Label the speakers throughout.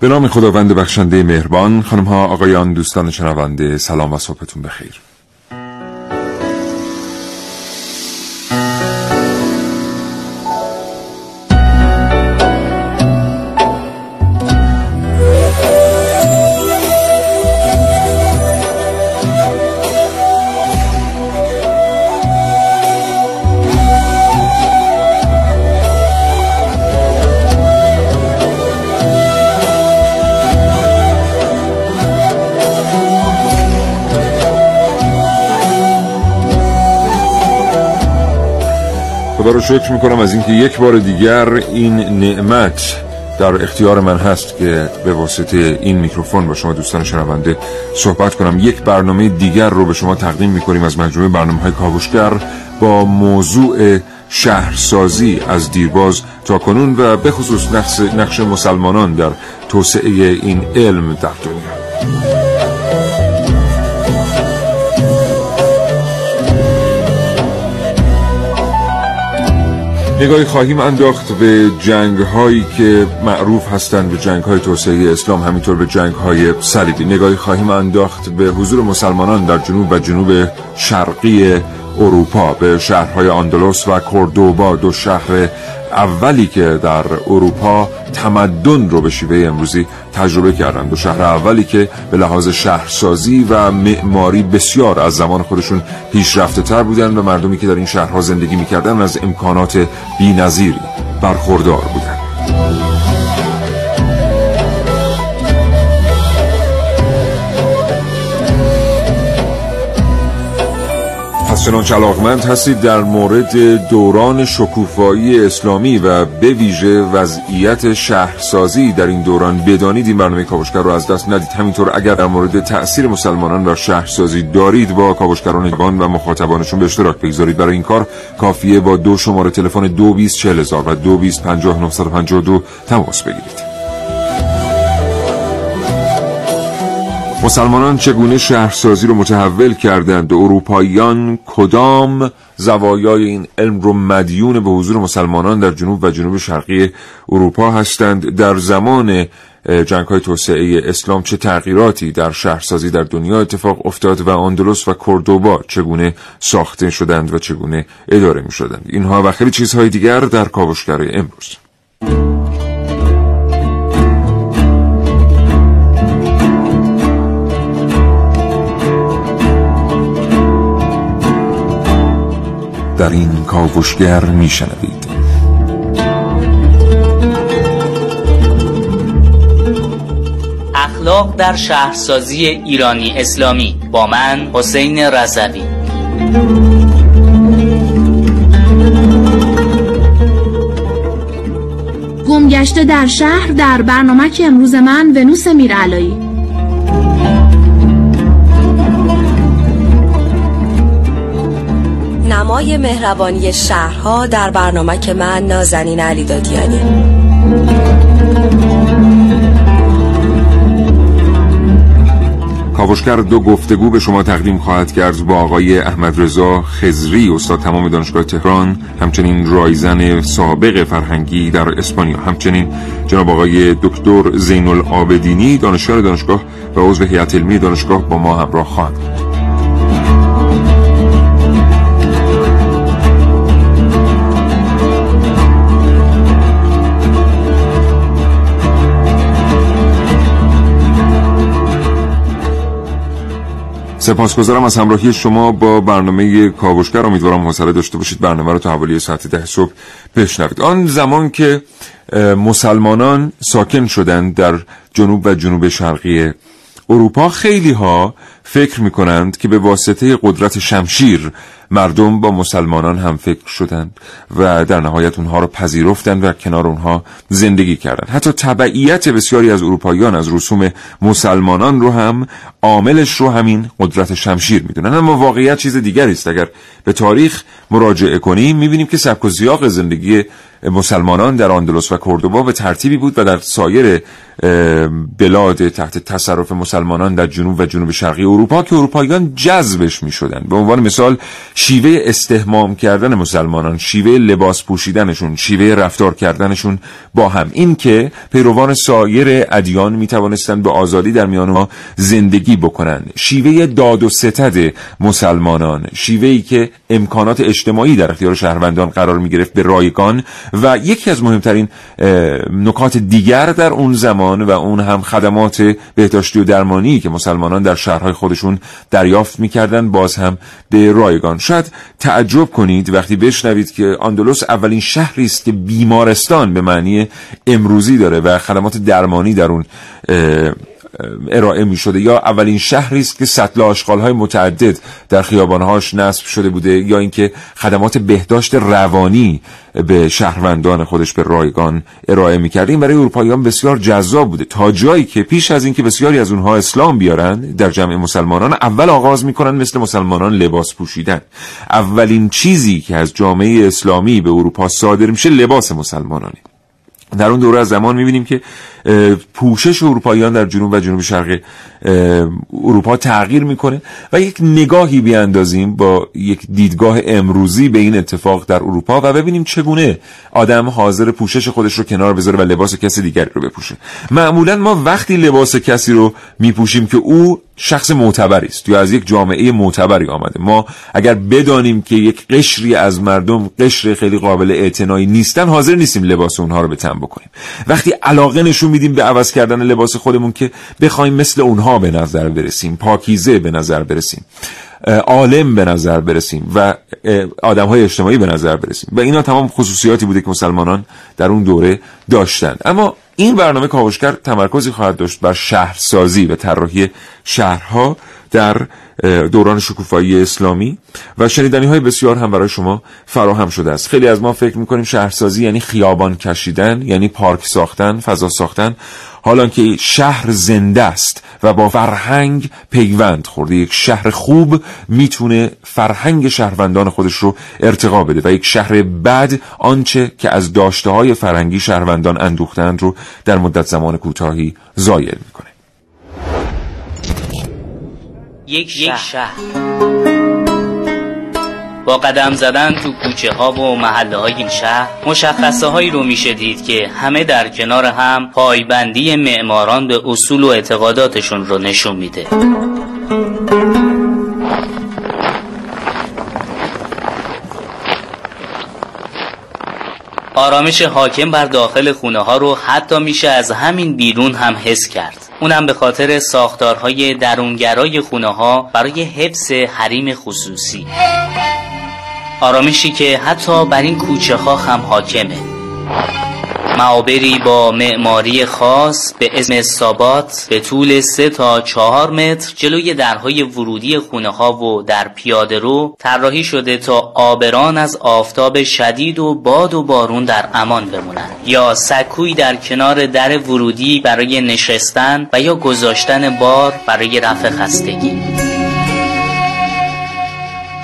Speaker 1: به نام خداوند بخشنده مهربان خانم ها آقایان دوستان شنونده سلام و صبحتون بخیر. شکر می‌کنم از اینکه یک بار دیگر این نعمت در اختیار من هست که به واسطه این میکروفون با شما دوستان شنونده صحبت کنم. یک برنامه دیگر رو به شما تقدیم می‌کنیم از مجموعه برنامه های کاوشگر با موضوع شهرسازی از دیرباز تا کنون و به خصوص نقش, مسلمانان در توسعه این علم در دنیا. نگاهی خواهیم انداخت به جنگ هایی که معروف هستند به جنگ های توسعه اسلام همینطور به جنگ های صلیبی. نگاهی خواهیم انداخت به حضور مسلمانان در جنوب و جنوب شرقی اروپا به شهرهای آندلوس و کوردوبا دو شهر اولی که در اروپا تمدن رو به شیوه امروزی تجربه کردن. دو شهر اولی که به لحاظ شهرسازی و معماری بسیار از زمان خودشون پیشرفته تر بودن و مردمی که در این شهرها زندگی می‌کردن از امکانات بینظیری برخوردار بودن. چنانچه علاقمند هستید در مورد دوران شکوفایی اسلامی و به ویژه وضعیت شهرسازی در این دوران بدانید این برنامه کاوشگر رو از دست ندید. همینطور اگر در مورد تأثیر مسلمانان بر شهرسازی دارید با کاوشگران ایران و مخاطبانشون به اشتراک بگذارید. برای این کار کافیه با دو شماره تلفن 224000 و 2250 تماس بگیرید. مسلمانان چگونه شهرسازی رو متحول کردند و اروپاییان کدام زوایای این علم رو مدیون به حضور مسلمانان در جنوب و جنوب شرقی اروپا هستند؟ در زمان جنگ های توسعه اسلام چه تغییراتی در شهرسازی در دنیا اتفاق افتاد و آندلس و کردوبا چگونه ساخته شدند و چگونه اداره می شدند اینها و خیلی چیزهای دیگر در کاوشگر امروز. در این کاوشگر میشنوید.
Speaker 2: اخلاق در شهرسازی ایرانی اسلامی با من حسین رضوی.
Speaker 3: گمگشته در شهر در برنامه که امروز من ونوس میرعلایی.
Speaker 4: نمای مهربانی شهرها در برنامه که من نازنین علی دادیانی.
Speaker 1: کاوشگر دو گفتگو به شما تقدیم خواهد کرد با آقای احمد رضا خزری استاد تمام دانشگاه تهران همچنین رایزن سابق فرهنگی در اسپانیا. همچنین جناب آقای دکتر زین العابدینی دانشیار دانشگاه و عضو هیئت علمی دانشگاه با ما همراه خواهند سپاسگزارم از همراهی شما با برنامه کاوشگر. امیدوارم حوصله داشته باشید. برنامه رو تا حوالی ساعت ده صبح بشنوید. آن زمان که مسلمانان ساکن شدند در جنوب و جنوب شرقی اروپا خیلی ها فکر می کنند که به واسطه قدرت شمشیر مردم با مسلمانان هم فکر شدند و در نهایت اونها رو پذیرفتند و کنار اونها زندگی کردند. حتی تبعیت بسیاری از اروپاییان از رسوم مسلمانان رو هم عاملش رو همین قدرت شمشیر می‌دونن. اما واقعیت چیز دیگری است. اگر به تاریخ مراجعه کنیم می‌بینیم که سبک و سیاق زندگی مسلمانان در آندلس و کردوبا به ترتیبی بود و در سایر بلاد تحت تصرف مسلمانان در جنوب و جنوب شرقی اروپا که اروپاییان جذبش می شدن به عنوان مثال شیوه استهمام کردن مسلمانان شیوه لباس پوشیدنشون شیوه رفتار کردنشون با هم. این که پیروان سایر ادیان می توانستند به آزادی در میان ما زندگی بکنند. شیوه داد و ستد مسلمانان شیوهی که امکانات اجتماعی در اختیار شهروندان قرار می گرفت به رایگان و یکی از مهمترین نکات دیگر در اون زمان و اون هم خدمات بهداشتی و درمانی که مسلمانان در شهرهای خودشون دریافت می‌کردن باز هم به رایگان شاید تعجب کنید وقتی بشنوید که آندلوس اولین شهری است که بیمارستان به معنی امروزی داره و خدمات درمانی در اون ارائه می شده. یا اولین شهری است که سطل آشغال های متعدد در خیابانهاش نصب شده بوده یا اینکه خدمات بهداشت روانی به شهروندان خودش به رایگان ارائه می کرده. این برای اروپاییان بسیار جذاب بوده. تا جایی که پیش از اینکه بسیاری از اونها اسلام بیارند در جمع مسلمانان اول آغاز می‌کنن مثل مسلمانان لباس پوشیدن. اولین چیزی که از جامعه اسلامی به اروپا صادر میشه لباس مسلمانانی در اون دوره از زمان می‌بینیم که پوشش اروپاییان در جنوب و جنوب شرق اروپا تغییر می‌کنه و یک نگاهی بیاندازیم با یک دیدگاه امروزی به این اتفاق در اروپا و ببینیم چگونه آدم حاضر پوشش خودش رو کنار بذاره و لباس کسی دیگری رو بپوشه. معمولا ما وقتی لباس کسی رو میپوشیم که او شخص معتبری است یا از یک جامعه معتبری آمده. ما اگر بدانیم که یک قشری از مردم قشر خیلی قابل اعتنایی نیستن حاضر نیستیم لباس اونها رو به تن بکنیم. وقتی علاقه نشون میدیم به عوض کردن لباس خودمون که بخوایم مثل اونها به نظر برسیم پاکیزه به نظر برسیم. عالم به نظر برسیم و آدم های اجتماعی به نظر برسیم. و اینا تمام خصوصیاتی بوده که مسلمانان در اون دوره داشتند. اما این برنامه کاوشگر تمرکزی خواهد داشت بر شهرسازی و طراحی شهرها در دوران شکوفایی اسلامی و شنیدنی های بسیار هم برای شما فراهم شده است. خیلی از ما فکر می‌کنیم شهرسازی یعنی خیابان کشیدن یعنی پارک ساختن فضا ساختن. حالا که شهر زنده است و با فرهنگ پیوند خورده. یک شهر خوب می‌تونه فرهنگ شهروندان خودش رو ارتقا بده و یک شهر بد آنچه که از داشته های فرهنگی شهروندان اندوختند رو در مدت زمان کوتاهی زایل می‌کنه.
Speaker 2: یک شهر. با قدم زدن تو کوچه ها و محله های این شهر مشخصه هایی رو میشه دید که همه در کنار هم پایبندی معماران به اصول و اعتقاداتشون رو نشون میده. آرامش حاکم بر داخل خونه ها رو حتی میشه از همین بیرون هم حس کرد. اونم به خاطر ساختارهای درونگرای خونه ها برای حفظ حریم خصوصی. آرامشی که حتی بر این کوچه ها هم حاکمه. معابری با معماری خاص به اسم سابات به طول سه تا چهار متر جلوی درهای ورودی خونه ها و در پیاده رو طراحی شده تا آبران از آفتاب شدید و باد و بارون در امان بمونن. یا سکوی در کنار در ورودی برای نشستن و یا گذاشتن بار برای رفع خستگی.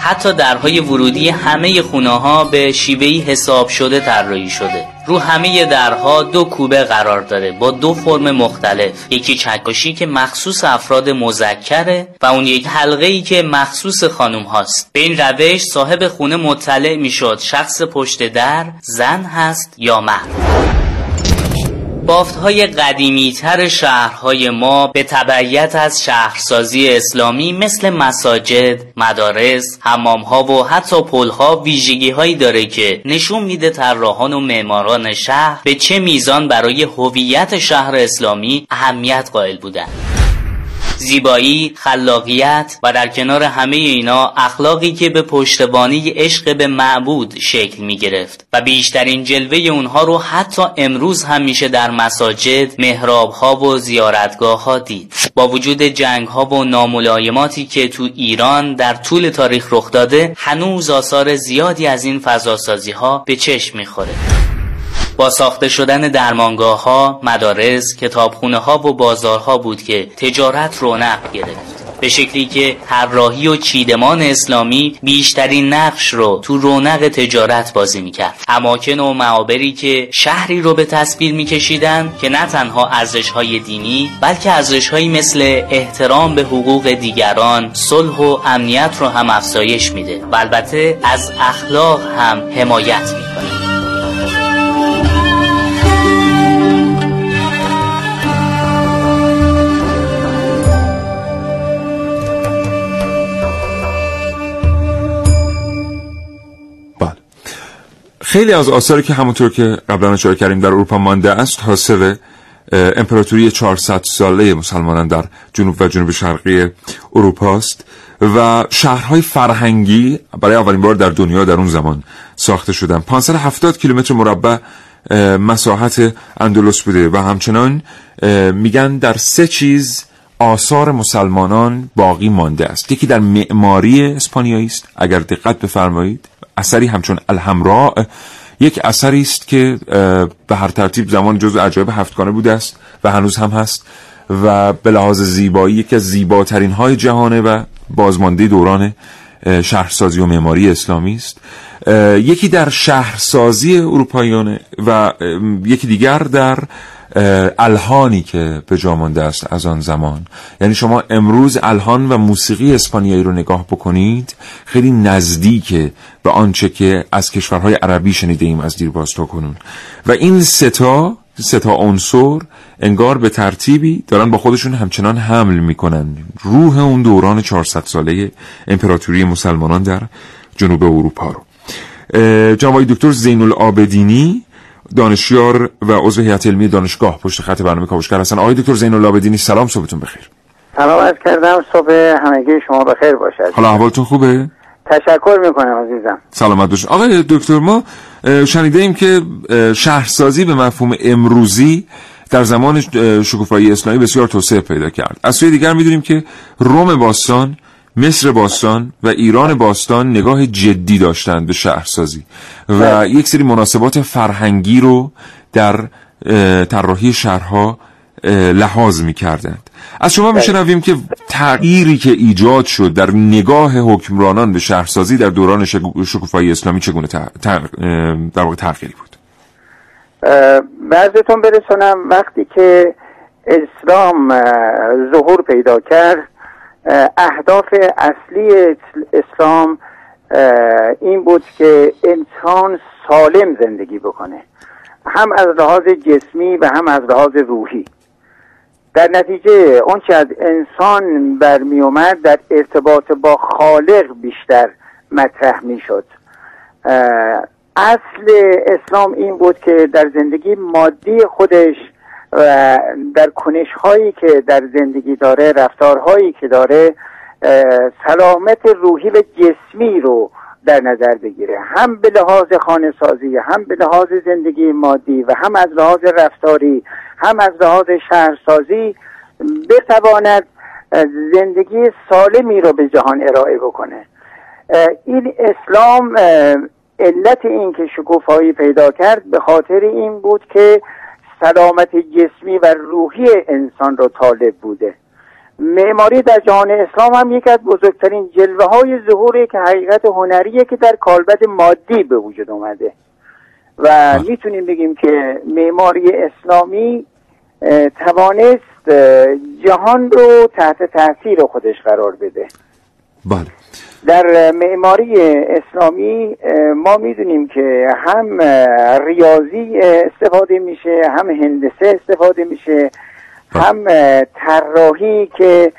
Speaker 2: حتی درهای ورودی همه خونه ها به شیوهی حساب شده طراحی شده. رو همه درها دو کوبه قرار داره با دو فرم مختلف. یکی چکشی که مخصوص افراد مذکره و اون یک حلقه ای که مخصوص خانم هاست. به این روش صاحب خونه مطلع می‌شد شخص پشت در زن هست یا مرد. بافت های قدیمی تر شهرهای ما به تبعیت از شهرسازی اسلامی مثل مساجد، مدارس، حمام ها و حتی پل ها ویژگی هایی داره که نشون میده طراحان و معماران شهر به چه میزان برای هویت شهر اسلامی اهمیت قائل بودند. زیبایی، خلاقیت و در کنار همه اینا اخلاقی که به پشتبانی عشق به معبود شکل می گرفت و بیشترین جلوه اونها رو حتی امروز هم در مساجد، محراب ها و زیارتگاه ها دید. با وجود جنگ ها و ناملایماتی که تو ایران در طول تاریخ رخ داده هنوز آثار زیادی از این فضاسازی ها به چشم می‌خوره. با ساخته شدن درمانگاه ها، مدارس، کتابخونه ها و بازارها بود که تجارت رونق گرفت. به شکلی که طراحی و چیدمان اسلامی بیشترین نقش رو تو رونق تجارت بازی می‌کرد. اماکن و معابری که شهری رو به تصویر میکشیدن که نه تنها ارزش های دینی بلکه ارزش مثل احترام به حقوق دیگران صلح و امنیت رو هم افزایش میده. و البته از اخلاق هم حمایت می‌کنه.
Speaker 1: خیلی از آثاری که همونطور که قبلا اشاره کردیم در اروپا مانده است حاصل امپراتوری 400 ساله مسلمانان در جنوب و جنوب شرقی اروپا است و شهرهای فرهنگی برای اولین بار در دنیا در اون زمان ساخته شدن. 570 کیلومتر مربع مساحت اندلس بوده و همچنان میگن در سه چیز آثار مسلمانان باقی مانده است. یکی در معماری اسپانیایی است اگر دقت بفرمایید. اثری همچون الحمراء یک اثری است که به هر ترتیب زمان جزو عجایب هفتگانه بوده است و هنوز هم هست و به لحاظ زیبایی یکی از زیباترین های جهانه و بازمانده دوران شهرسازی و معماری اسلامی است. یکی در شهرسازی اروپاییانه و یکی دیگر در الهانی که به جا مانده است از آن زمان. یعنی شما امروز الهان و موسیقی اسپانیایی رو نگاه بکنید خیلی نزدیک به آنچه که از کشورهای عربی شنیده ایم از دیرباز تا کنون. و این ستا ستا عنصر انگار به ترتیبی دارن با خودشون همچنان حمل می‌کنن. روح اون دوران 400 ساله امپراتوری مسلمانان در جنوب اروپا رو. جناب دکتر زین العابدینی دانشیار و عضو هیئت علمی دانشگاه پشت خط برنامه کاوشگر هستن. آقای دکتر زین العابدینی سلام صبحتون بخیر.
Speaker 5: سلام از کردم صبح همگی شما بخیر باشد.
Speaker 1: حالا احوالتون خوبه؟
Speaker 5: تشکر می‌کنم عزیزم.
Speaker 1: سلامت باشید آقای دکتر ما شنیده ایم که شهرسازی به مفهوم امروزی در زمان شکوفایی اسلامی بسیار توسعه پیدا کرد. از سوی دیگر می‌دونیم که روم باستان مصر باستان و ایران باستان نگاه جدی داشتند به شهرسازی و بله. یک سری مناسبات فرهنگی رو در طراحی شهرها لحاظ می کردند از شما بله. میشنویم که تغییری که ایجاد شد در نگاه حکمرانان به شهرسازی در دوران شکوفایی اسلامی چگونه در واقع تغییری بود
Speaker 5: بعضتون برسونم وقتی که اسلام ظهور پیدا کرد اهداف اصلی اسلام این بود که انسان سالم زندگی بکنه. هم از لحاظ جسمی و هم از لحاظ روحی. در نتیجه آنچه از انسان برمی اومد در ارتباط با خالق بیشتر مطرح می شد اصل اسلام این بود که در زندگی مادی خودش و در کنش هایی که در زندگی داره رفتارهایی که داره سلامت روحی و جسمی رو در نظر بگیره. هم به لحاظ خانه سازی هم به لحاظ زندگی مادی و هم از لحاظ رفتاری هم از لحاظ شهرسازی بتواند زندگی سالمی رو به جهان ارائه بکنه. این اسلام علت این که شکوفایی پیدا کرد به خاطر این بود که سلامت جسمی و روحی انسان را طالب بوده. معماری در جهان اسلام هم یکی از بزرگترین جلوه های ظهوری که حقیقت هنریه که در کالبد مادی به وجود اومده. و. می‌تونیم بگیم که معماری اسلامی توانست جهان رو تحت تاثیر خودش قرار بده.
Speaker 1: بله.
Speaker 5: در معماری اسلامی ما می‌دونیم که هم ریاضی استفاده میشه هم هندسه استفاده میشه هم طراحی که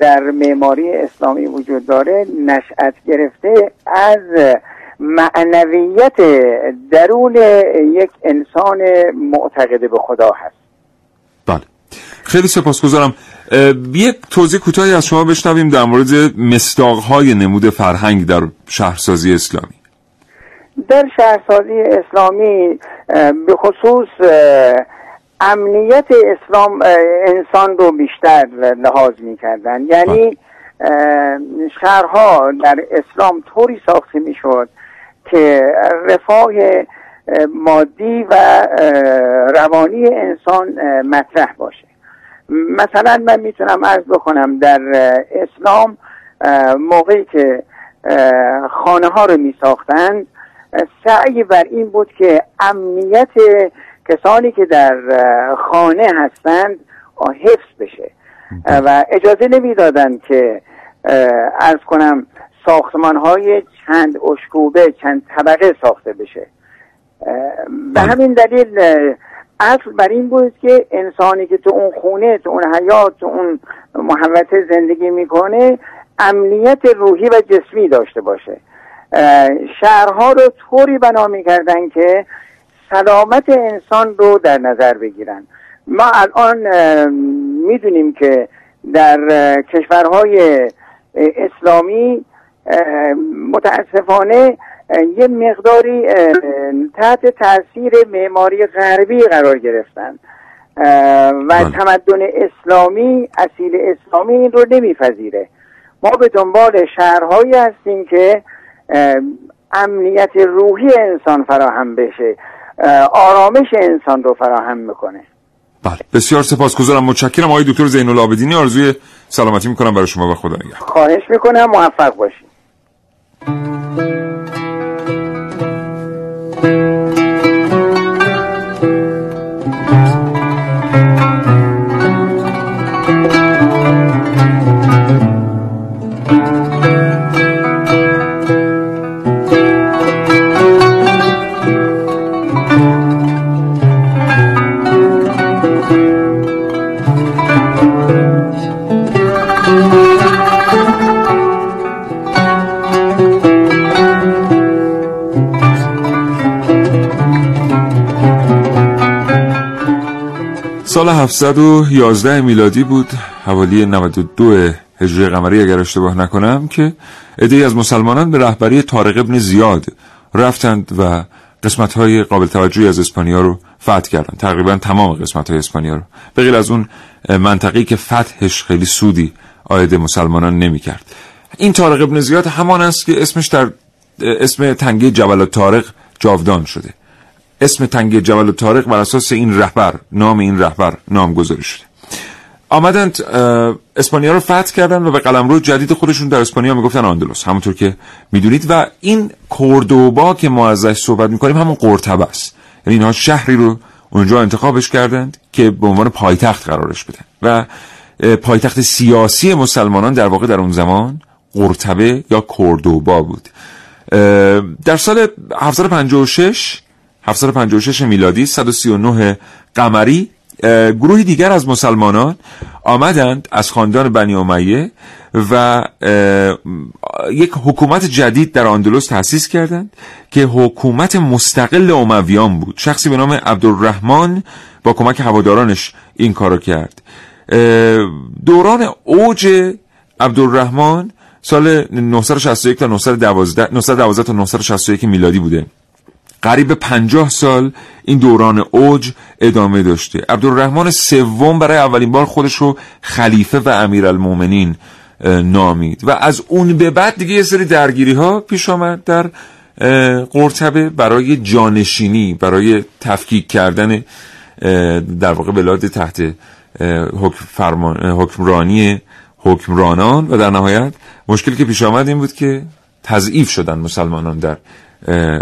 Speaker 5: در معماری اسلامی وجود داره نشأت گرفته از معنویت درون یک انسان معتقد به خدا هست.
Speaker 1: خیلی سپاسگزارم. یک توضیح کوتاهی از شما بشنویم در مورد مستاقهای نمود فرهنگ در شهرسازی اسلامی.
Speaker 5: در شهرسازی اسلامی به خصوص امنیت اسلام انسان رو بیشتر لحاظ می کردن یعنی شهرها در اسلام طوری ساخته می شد که رفاه مادی و روانی انسان مطرح باشه. مثلا من می‌تونم عرض بکنم در اسلام موقعی که خانه ها رو می ساختند سعی بر این بود که امنیت کسانی که در خانه هستند حفظ بشه. و اجازه نمی‌دادند که ارز کنم ساختمان های چند اشکوبه چند طبقه ساخته بشه. به بله. همین دلیل اصل بر این بود که انسانی که تو اون خونه تو اون حیات تو اون محوطه زندگی می‌کنه امنیت روحی و جسمی داشته باشه. شهرها رو طوری بنا می‌کردن که سلامت انسان رو در نظر بگیرن. ما الان می‌دونیم که در کشورهای اسلامی متاسفانه یه مقداری تحت تاثیر معماری غربی قرار گرفتن. و بله. تمدن اسلامی اصیل اسلامی این رو نمیپذیره. ما به دنبال شهرهایی هستیم که امنیت روحی انسان فراهم بشه. آرامش انسان رو فراهم می‌کنه.
Speaker 1: بله. بسیار سپاسگزارم. متشکرم آقای دکتر زین العابدینی آرزوی سلامتی می‌کنم. برای شما و خدا نگهدار.
Speaker 5: خواهش می‌کنم. موفق باشید. Thank you.
Speaker 1: سال 711 میلادی بود. حوالی 92 هجری قمری اگر اشتباه نکنم که عدهای از مسلمانان به رهبری طارق ابن زیاد رفتند و قسمت های قابل توجهی از اسپانیا رو فتح کردند. تقریبا تمام قسمت های اسپانیا رو. به غیر از اون منطقی که فتحش خیلی سودی آید مسلمانان نمی کرد این طارق ابن زیاد همان است که اسمش در اسم تنگه جبل طارق جاودان شده. اسم تنگه جبل و تارق بر اساس این رهبر نام این رهبر نامگذاری شده. آمدند اسپانیا رو فتح کردن و به قلمرو جدید خودشون در اسپانیا می‌گفتن آندلوس همونطور که می‌دونید و این کوردوبا که ما ازش صحبت می‌کنیم همون قرطبه است. یعنی اینها شهری رو اونجا انتخابش کردند که به عنوان پایتخت قرارش بدن. و پایتخت سیاسی مسلمانان در واقع در اون زمان قرطبه یا کوردوبا بود. در سال 756 756 میلادی 139 قمری. گروهی دیگر از مسلمانان آمدند از خاندان بنی امیه و یک حکومت جدید در اندلس تأسیس کردند که حکومت مستقل امویان بود. شخصی به نام عبدالرحمن با کمک هوادارانش این کارو کرد. دوران اوج عبدالرحمن سال 961 تا 912 912 تا 961 میلادی بوده. قریب پنجاه سال این دوران اوج ادامه داشته. عبدالرحمن سوم برای اولین بار خودش رو خلیفه و امیرالمومنین نامید. و از اون به بعد دیگه یه سری درگیری ها پیش آمد در قرطبه برای جانشینی برای تفکیک کردن در واقع بلاد تحت حکم فرمان، حکمرانی حکمرانان. و در نهایت مشکلی که پیش آمد این بود که تضعیف شدن مسلمانان در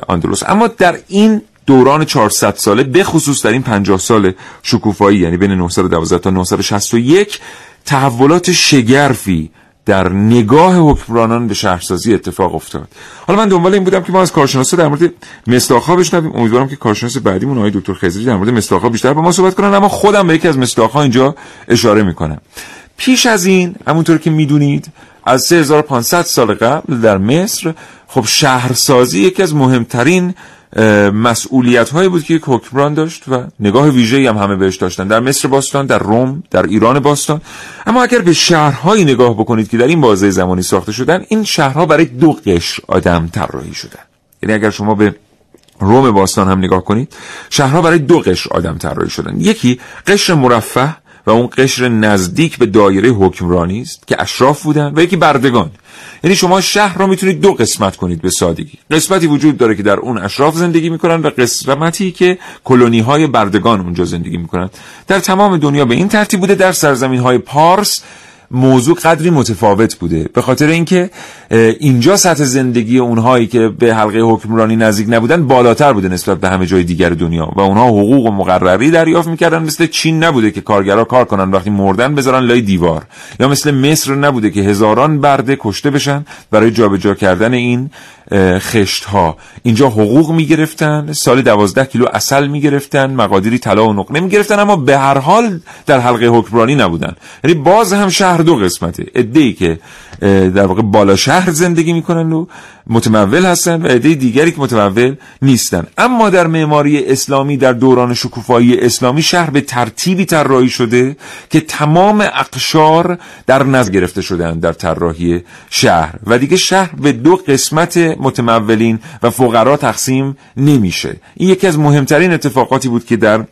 Speaker 1: اندلس اما در این دوران 400 ساله به خصوص در این 50 سال شکوفایی یعنی بین 912 تا 961 تحولات شگرفی در نگاه حکمرانان به شهرسازی اتفاق افتاد. حالا من دنبال این بودم که ما از کارشناسا در مورد مصداق‌ها بشنویم. امیدوارم که کارشناس بعدیمون آقای دکتر خضری در مورد مصداق‌ها بیشتر با ما صحبت کنن اما خودم به یکی از مصداق‌ها اینجا اشاره می‌کنم. پیش از این همونطور که می‌دونید از 3500 سال قبل در مصر خب شهرسازی یکی از مهمترین مسئولیت هایی بود که یک حکمران داشت و نگاه ویژه‌ای هم همه بهش داشتن. در مصر باستان در روم در ایران باستان. اما اگر به شهرهایی نگاه بکنید که در این بازه زمانی ساخته شدن این شهرها برای دو قشر آدم طراحی شدن. یعنی اگر شما به روم باستان هم نگاه کنید شهرها برای دو قشر آدم طراحی شدن. یکی قشر مرفه و اون قشر نزدیک به دایره حکمرانی است که اشراف بودن و یکی بردگان. یعنی شما شهر را می‌تونید دو قسمت کنید به سادگی. قسمتی وجود داره که در اون اشراف زندگی می‌کنن و قسمتی که کلونی های بردگان اونجا زندگی می‌کنن. در تمام دنیا به این ترتیب بوده در سرزمین های پارس موضوع قدری متفاوت بوده. به خاطر اینکه اینجا سطح زندگی اونهایی که به حلقه حکمرانی نزدیک نبودن بالاتر بوده نسبت به همه جای دیگر دنیا. و اونها حقوق و مقرری دریافت می‌کردن مثل چین نبوده که کارگرا کار کنن وقتی مردن بذارن لای دیوار. یا مثل مصر نبوده که هزاران برده کشته بشن برای جابجا کردن این خشت ها اینجا حقوق می‌گرفتن سال دوازده کیلو اصل می‌گرفتن مقادیری طلا و نقره می‌گرفتن اما به هر حال در حلقه حکمرانی نبودن. یعنی باز هم شهر دو قسمته. ای که در واقع بالا شهر زندگی می‌کنن و متمول هستن و عده دیگری که متمول نیستن. اما در معماری اسلامی در دوران شکوفایی اسلامی شهر به ترتیبی طراحی شده که تمام اقشار در نظر گرفته شدن در طراحی شهر. و دیگه شهر به دو قسمت متمولین و فقرا تقسیم نمیشه. این یکی از مهمترین اتفاقاتی بود که در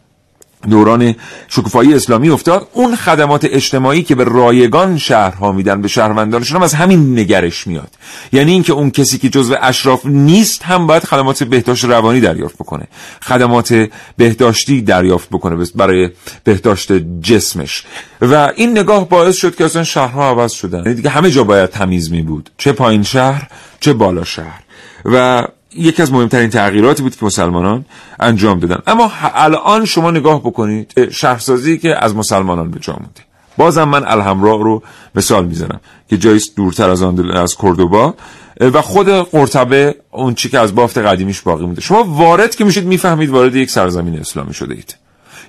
Speaker 1: دوران شکوفایی اسلامی افتاد. اون خدمات اجتماعی که به رایگان شهرها میدن به شهروندانشون هم از همین نگرش میاد. یعنی اینکه اون کسی که جزو اشراف نیست هم باید خدمات بهداشت روانی دریافت بکنه. خدمات بهداشتی دریافت بکنه برای بهداشت جسمش. و این نگاه باعث شد که اصلا شهرها عوض شدن. یعنی دیگه همه جا باید تمیز می بود چه پایین شهر چه بالا شهر. و یکی از مهمترین تغییراتی بود که مسلمانان انجام دادن. اما الان شما نگاه بکنید شهرسازی که از مسلمانان به جا مونده بازم من الهمرا رو مثال می‌زنم که جاییست دورتر از آن از کردوبا و خود قرطبه اون چی که از بافت قدیمیش باقی مونده. شما وارد که میشید می‌فهمید وارد یک سرزمین اسلامی شده اید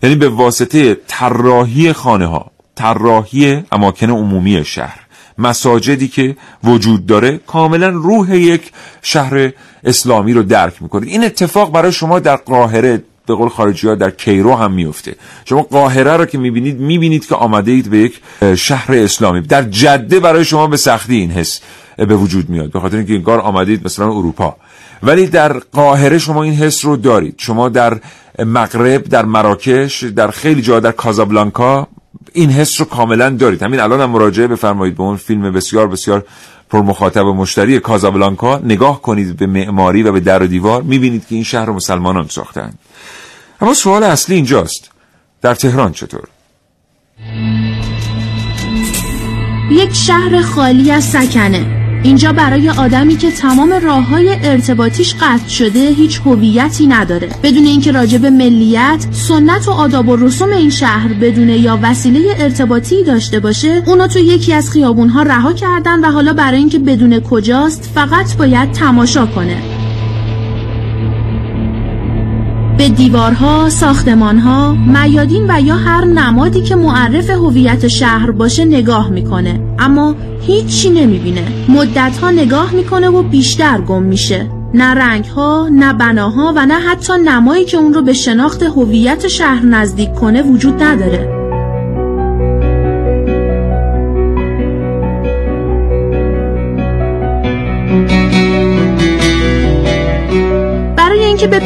Speaker 1: یعنی به واسطه طراحی خانه ها طراحی اماکن عمومی شهر. مساجدی که وجود داره کاملا روح یک شهر اسلامی رو درک می‌کنه. این اتفاق برای شما در قاهره به قول خارجی ها در کیرو هم میفته شما قاهره رو که می‌بینید می‌بینید که آمده اید به یک شهر اسلامی. در جده برای شما به سختی این حس به وجود میاد به خاطر اینکه انگار آمدید مثلا اروپا. ولی در قاهره شما این حس رو دارید. شما در مغرب در مراکش در خیلی جا در کازابلانکا این حس رو کاملا دارید. همین الان هم مراجعه بفرمایید به اون فیلم بسیار بسیار پر مخاطب و مشتری کازابلانکا. نگاه کنید به معماری و به در و دیوار می‌بینید که این شهر رو مسلمانان ساختن. اما سوال اصلی اینجاست. در تهران چطور؟
Speaker 3: یک شهر خالی از سکنه. اینجا برای آدمی که تمام راه های ارتباطیش قطع شده هیچ هویتی نداره. بدون اینکه راجع به ملیت سنت و آداب و رسوم این شهر بدونه یا وسیله ارتباطی داشته باشه اونو تو یکی از خیابونها رها کردن و حالا برای اینکه بدون کجاست فقط باید تماشا کنه. به دیوارها، ساختمانها، میادین و یا هر نمادی که معرف هویت شهر باشه نگاه می‌کنه. اما هیچی نمی‌بینه. مدتها نگاه می‌کنه و بیشتر گم میشه. نه رنگ ها، نه بناها و نه حتی نمایی که اون رو به شناخت هویت شهر نزدیک کنه وجود نداره.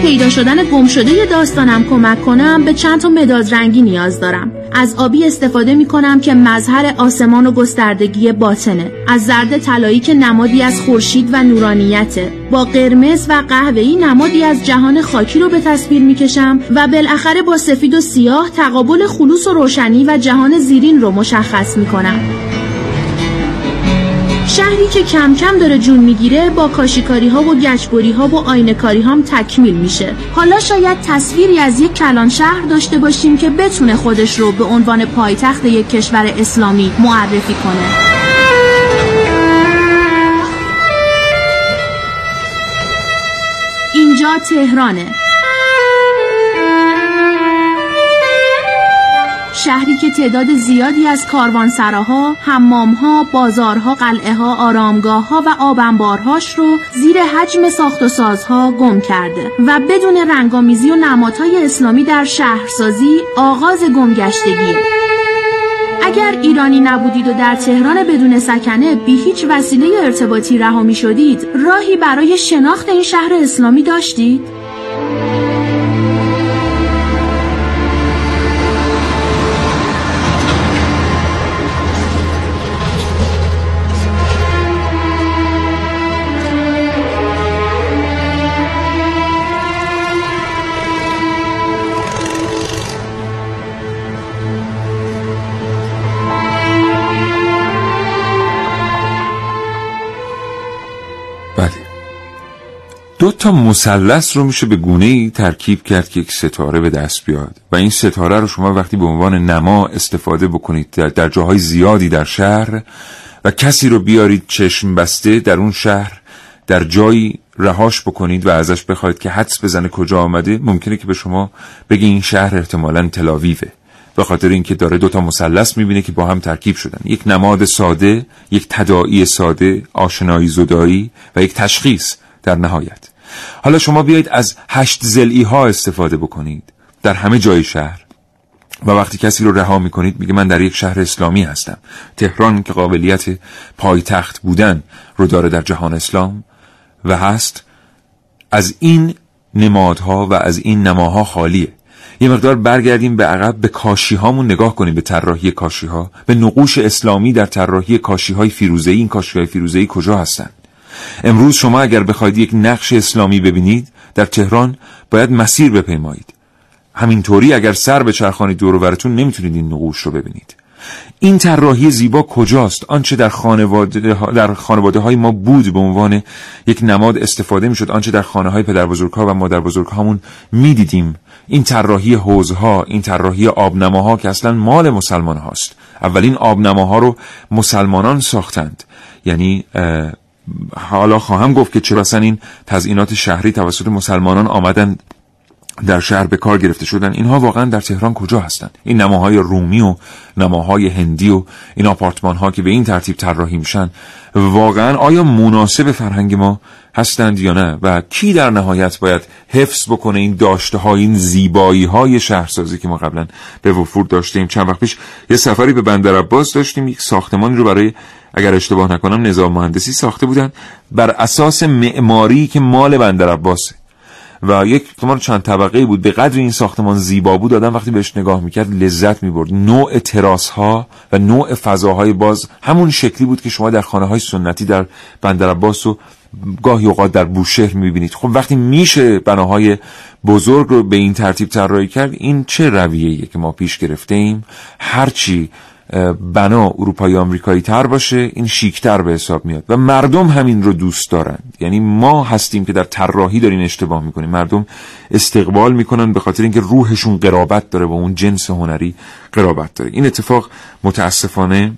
Speaker 3: پیدا شدن گم شده داستانم کمک کنم به چند تا مداد رنگی نیاز دارم. از آبی استفاده می کنم که مظهر آسمان و گستردگی باطنه. از زرد طلایی که نمادی از خورشید و نورانیته. با قرمز و قهوه‌ای نمادی از جهان خاکی رو به تصویر می‌کشم و بالاخره با سفید و سیاه تقابل خلوص و روشنی و جهان زیرین رو مشخص می کنم شهری که کم کم داره جون می‌گیره با کاشیکاری ها و گچبری ها و آینکاری هم تکمیل میشه. حالا شاید تصویری از یک کلان شهر داشته باشیم که بتونه خودش رو به عنوان پایتخت یک کشور اسلامی معرفی کنه. اینجا تهرانه. شهری که تعداد زیادی از کاروانسراها، حمامها، بازارها، قلعه ها، آرامگاه ها و آبنبارهاش رو زیر حجم ساخت و سازها گم کرده و بدون رنگامیزی و نمادهای اسلامی در شهرسازی آغاز گمگشتگی اگر ایرانی نبودید و در تهران بدون سکنه بی هیچ وسیله ارتباطی رها می شدید راهی برای شناخت این شهر اسلامی داشتید؟
Speaker 1: تا مثلث رو میشه به گونه ای ترکیب کرد که یک ستاره به دست بیاد. و این ستاره رو شما وقتی به عنوان نما استفاده بکنید در, جاهای زیادی در شهر و کسی رو بیارید چشم بسته در اون شهر در جایی رهاش بکنید و ازش بخواید که حدس بزنه کجا آمده ممکنه که به شما بگی این شهر احتمالا تلاویوه به خاطر اینکه داره دوتا مثلث می‌بینه که با هم ترکیب شدن. یک نماد ساده یک تداعی ساده آشنایی زدایی و یک تشخیص در نهایت. حالا شما بیایید از هشت زلی ها استفاده بکنید در همه جای شهر. و وقتی کسی رو رها می‌کنید میگه من در یک شهر اسلامی هستم. تهران که قابلیت پایتخت بودن رو داره در جهان اسلام و هست. از این نمادها و از این نماها خالیه. یه مقدار برگردیم به عقب به کاشی هامون نگاه کنیم به طراحی کاشی ها به نقوش اسلامی در طراحی کاشی های فیروزه این کاشی های فیروزه کجا هستن؟ امروز شما اگر بخواید یک نقش اسلامی ببینید در تهران باید مسیر بپیمایید. همینطوری اگر سر به چرخانی دور براتون نمی‌تونید این نقوش رو ببینید. این طراحی زیبا کجاست؟ آنچه در خانواده در خانواده های ما بود به عنوان یک نماد استفاده می‌شد آنچه در خانه های پدر بزرگها و مادر بزرگهامون می‌دیدیم. این طراحی حوزها این طراحی آبنماها که اصلا مال مسلمان هاست اولین آبنماها رو مسلمانان ساختند. یعنی حالا خواهم گفت که چرا اصلا این تزئینات شهری توسط مسلمانان آمدن در شهر به کار گرفته شدن؟ اینها واقعا در تهران کجا هستند؟ این نماهای رومی و نماهای هندی و این آپارتمان ها که به این ترتیب طراحی میشن واقعا آیا مناسب فرهنگ ما هستند یا نه و کی در نهایت باید حفظ بکنه این داشته های این زیبایی های شهرسازی که ما قبلا به وفور داشتیم. چند وقت پیش یه سفری به بندر عباس داشتیم. یک ساختمانی رو برای اگر اشتباه نکنم نظام مهندسی ساخته بودن بر اساس معماری که مال بندر عباسه و یک ساختمان چند طبقه بود. به قدر این ساختمان زیبا بود آدم وقتی بهش نگاه می‌کرد لذت می‌برد. نوع تراس ها و نوع فضاهای باز همون شکلی بود که شما در خانه های سنتی در بندر عباس و گاهی اوقات در بوشهر می‌بینید. خب وقتی میشه بناهای بزرگ رو به این ترتیب طراحی کرد این چه رویه‌ایه که ما پیش گرفته ایم هرچی بنا اروپایی آمریکایی تر باشه این شیکتر به حساب میاد. و مردم همین رو دوست دارند. یعنی ما هستیم که در طراحی داریم اشتباه می‌کنیم. مردم استقبال می‌کنن به خاطر اینکه روحشون قرابت داره با اون جنس هنری قرابت داره. این اتفاق متاسفانه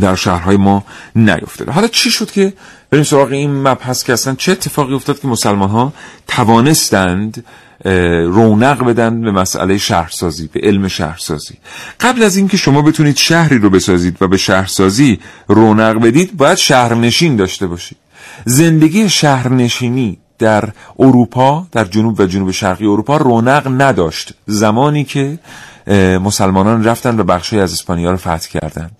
Speaker 1: در شهرهای ما نیفتاده. حالا چی شد که بریم سراغ این مبحث که اصلا چه اتفاقی افتاد که مسلمان ها توانستند رونق بدن به مسئله شهرسازی به علم شهرسازی؟ قبل از اینکه شما بتونید شهری رو بسازید و به شهرسازی رونق بدید باید شهرنشین داشته باشید. زندگی شهرنشینی در اروپا در جنوب و جنوب شرقی اروپا رونق نداشت. زمانی که مسلمانان رفتن و بخشی از اسپانیا رو فتح کردند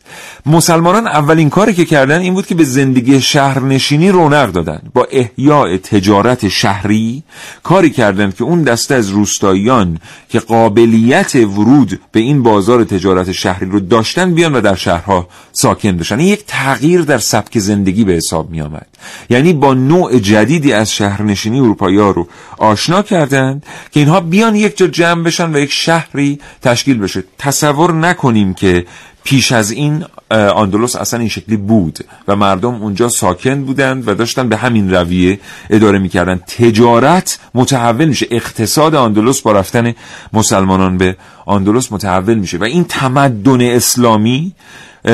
Speaker 1: مسلمانان اولین کاری که کردن این بود که به زندگی شهرنشینی رونق دادن. با احیاء تجارت شهری کاری کردند که اون دسته از روستاییان که قابلیت ورود به این بازار تجارت شهری رو داشتن بیان و در شهرها ساکن بشن. یک تغییر در سبک زندگی به حساب می آمد یعنی با نوع جدیدی از شهرنشینی اروپایی رو آشنا کردند که اینها بیان یک جا جمع بشن و یک شهری بشه. تصور نکنیم که پیش از این آندلس اصلا این شکلی بود و مردم اونجا ساکن بودند و داشتن به همین رویه اداره می‌کردن. تجارت متحول میشه. اقتصاد آندلس با رفتن مسلمانان به آندلس متحول میشه. و این تمدن اسلامی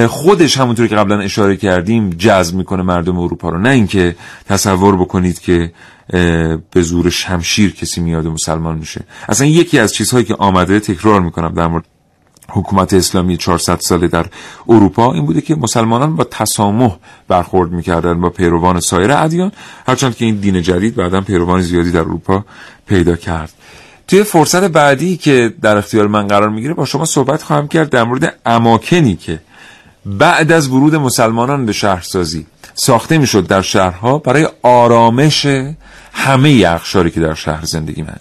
Speaker 1: خودش همونطور که قبلا اشاره کردیم جذب می‌کنه مردم اروپا رو. نه اینکه تصور بکنید که به زور شمشیر کسی میاد مسلمان میشه. اصلا یکی از چیزهایی که آمده تکرار می‌کنم در مورد حکومت اسلامی 400 ساله در اروپا این بوده که مسلمانان با تسامح برخورد می‌کردن با پیروان سایر ادیان هرچند که این دین جدید بعدا پیروان زیادی در اروپا پیدا کرد. توی فرصت بعدی که در اختیار من قرار می‌گیره با شما صحبت خواهم کرد در مورد اماکنی که بعد از ورود مسلمانان به شهرسازی ساخته می‌شد در شهرها برای آرامش همه اخشاری که در شهر زندگی مند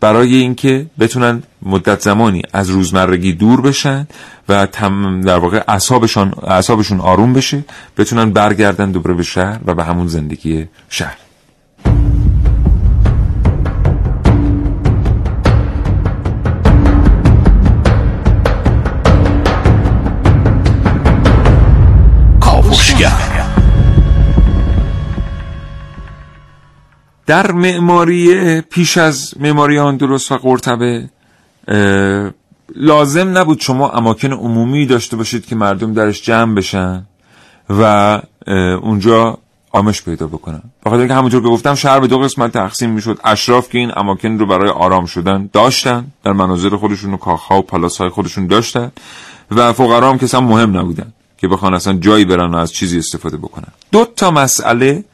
Speaker 1: برای اینکه بتونن مدت زمانی از روزمرگی دور بشن و در واقع اعصابشون اعصابشون آروم بشه بتونن برگردن دوباره به شهر و به همون زندگی شهر. در معماری پیش از معماری درست و قرطبه لازم نبود شما اماکن عمومی داشته باشید که مردم درش جمع بشن و اونجا آمش پیدا بکنن. بخاطر اینکه همونطور که گفتم شهر به دو قسمت تقسیم می‌شد. اشراف که این اماکن رو برای آرام شدن داشتن در مناظر خودشون و کاخها و پلاس های خودشون داشتن و فقرا هم که مهم نبودن که بخوان اصلا جایی برن و از چیزی استفاده بکنن. دو تا مسئله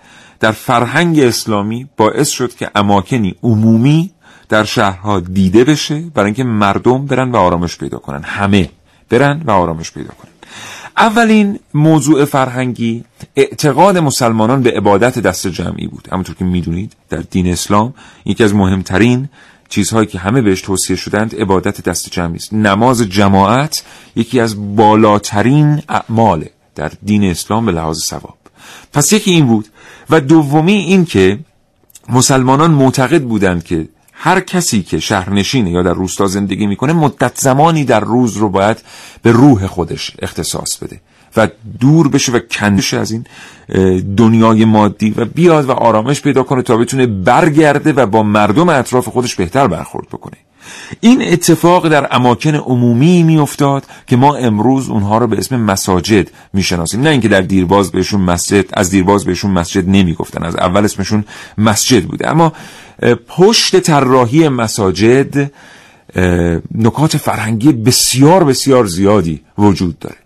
Speaker 1: در فرهنگ اسلامی باعث شد که اماکنی عمومی در شهرها دیده بشه برای اینکه مردم برن و آرامش پیدا کنن. همه برن و آرامش پیدا کنن. اولین موضوع فرهنگی اعتقاد مسلمانان به عبادت دست جمعی بود. همونطور که می‌دونید در دین اسلام یکی از مهمترین چیزهایی که همه بهش توصیه شدند عبادت دست جمعی است. نماز جماعت یکی از بالاترین اعماله در دین اسلام به لحاظ ثواب. پس یکی این بود و دومی این که مسلمانان معتقد بودند که هر کسی که شهرنشینه یا در روستا زندگی می‌کنه مدت زمانی در روز رو باید به روح خودش اختصاص بده و دور بشه و کندش از این دنیای مادی و بیاد و آرامش پیدا کنه تا بتونه برگرده و با مردم اطراف خودش بهتر برخورد بکنه. این اتفاق در اماکن عمومی میافتاد که ما امروز اونها رو به اسم مساجد می‌شناسیم. نه اینکه در دیرباز بهشون مسجد از دیرباز بهشون مسجد نمی‌گفتن از اول اسمشون مسجد بوده. اما پشت طراحی مساجد نکات فرهنگی بسیار بسیار زیادی وجود داره.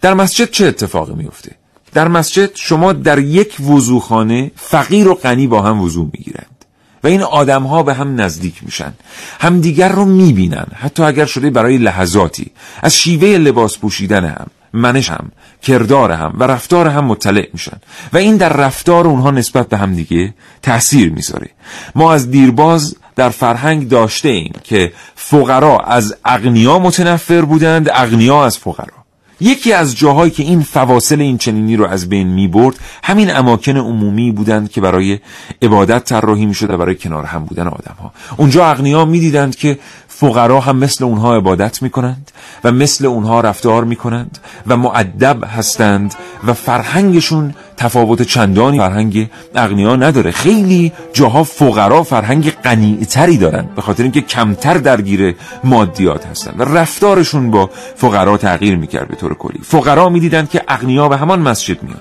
Speaker 1: در مسجد چه اتفاقی میفته در مسجد شما در یک وضوخانه فقیر و غنی با هم وضوع می‌گیرند و این آدم ها به هم نزدیک میشن. همدیگر رو می‌بینن. حتی اگر شده برای لحظاتی. از شیوه لباس پوشیدن هم منش هم کردار هم و رفتار هم مطلع میشن. و این در رفتار اونها نسبت به هم دیگه تأثیر می‌ذاره. ما از دیرباز در فرهنگ داشته ایم که فقرا از اغنیا متنفر بودند اغنیا از فقرا. یکی از جاهایی که این فواصل این چنینی رو از بین می برد همین اماکن عمومی بودند که برای عبادت طراحی می شده برای کنار هم بودن آدم ها اونجا اغنیا می دیدند که فقرا هم مثل اونها عبادت می کنند و مثل اونها رفتار می کنند و معدب هستند و فرهنگشون تفاوت چندانی فرهنگ اغنیا نداره. خیلی جاها فقرا فرهنگ غنیتری دارن به خاطر اینکه کمتر درگیر مادیات هستن و رفتارشون با فقرا تغییر می‌کرد به طور کلی. فقرا می‌دیدن که اغنیا به همان مسجد میان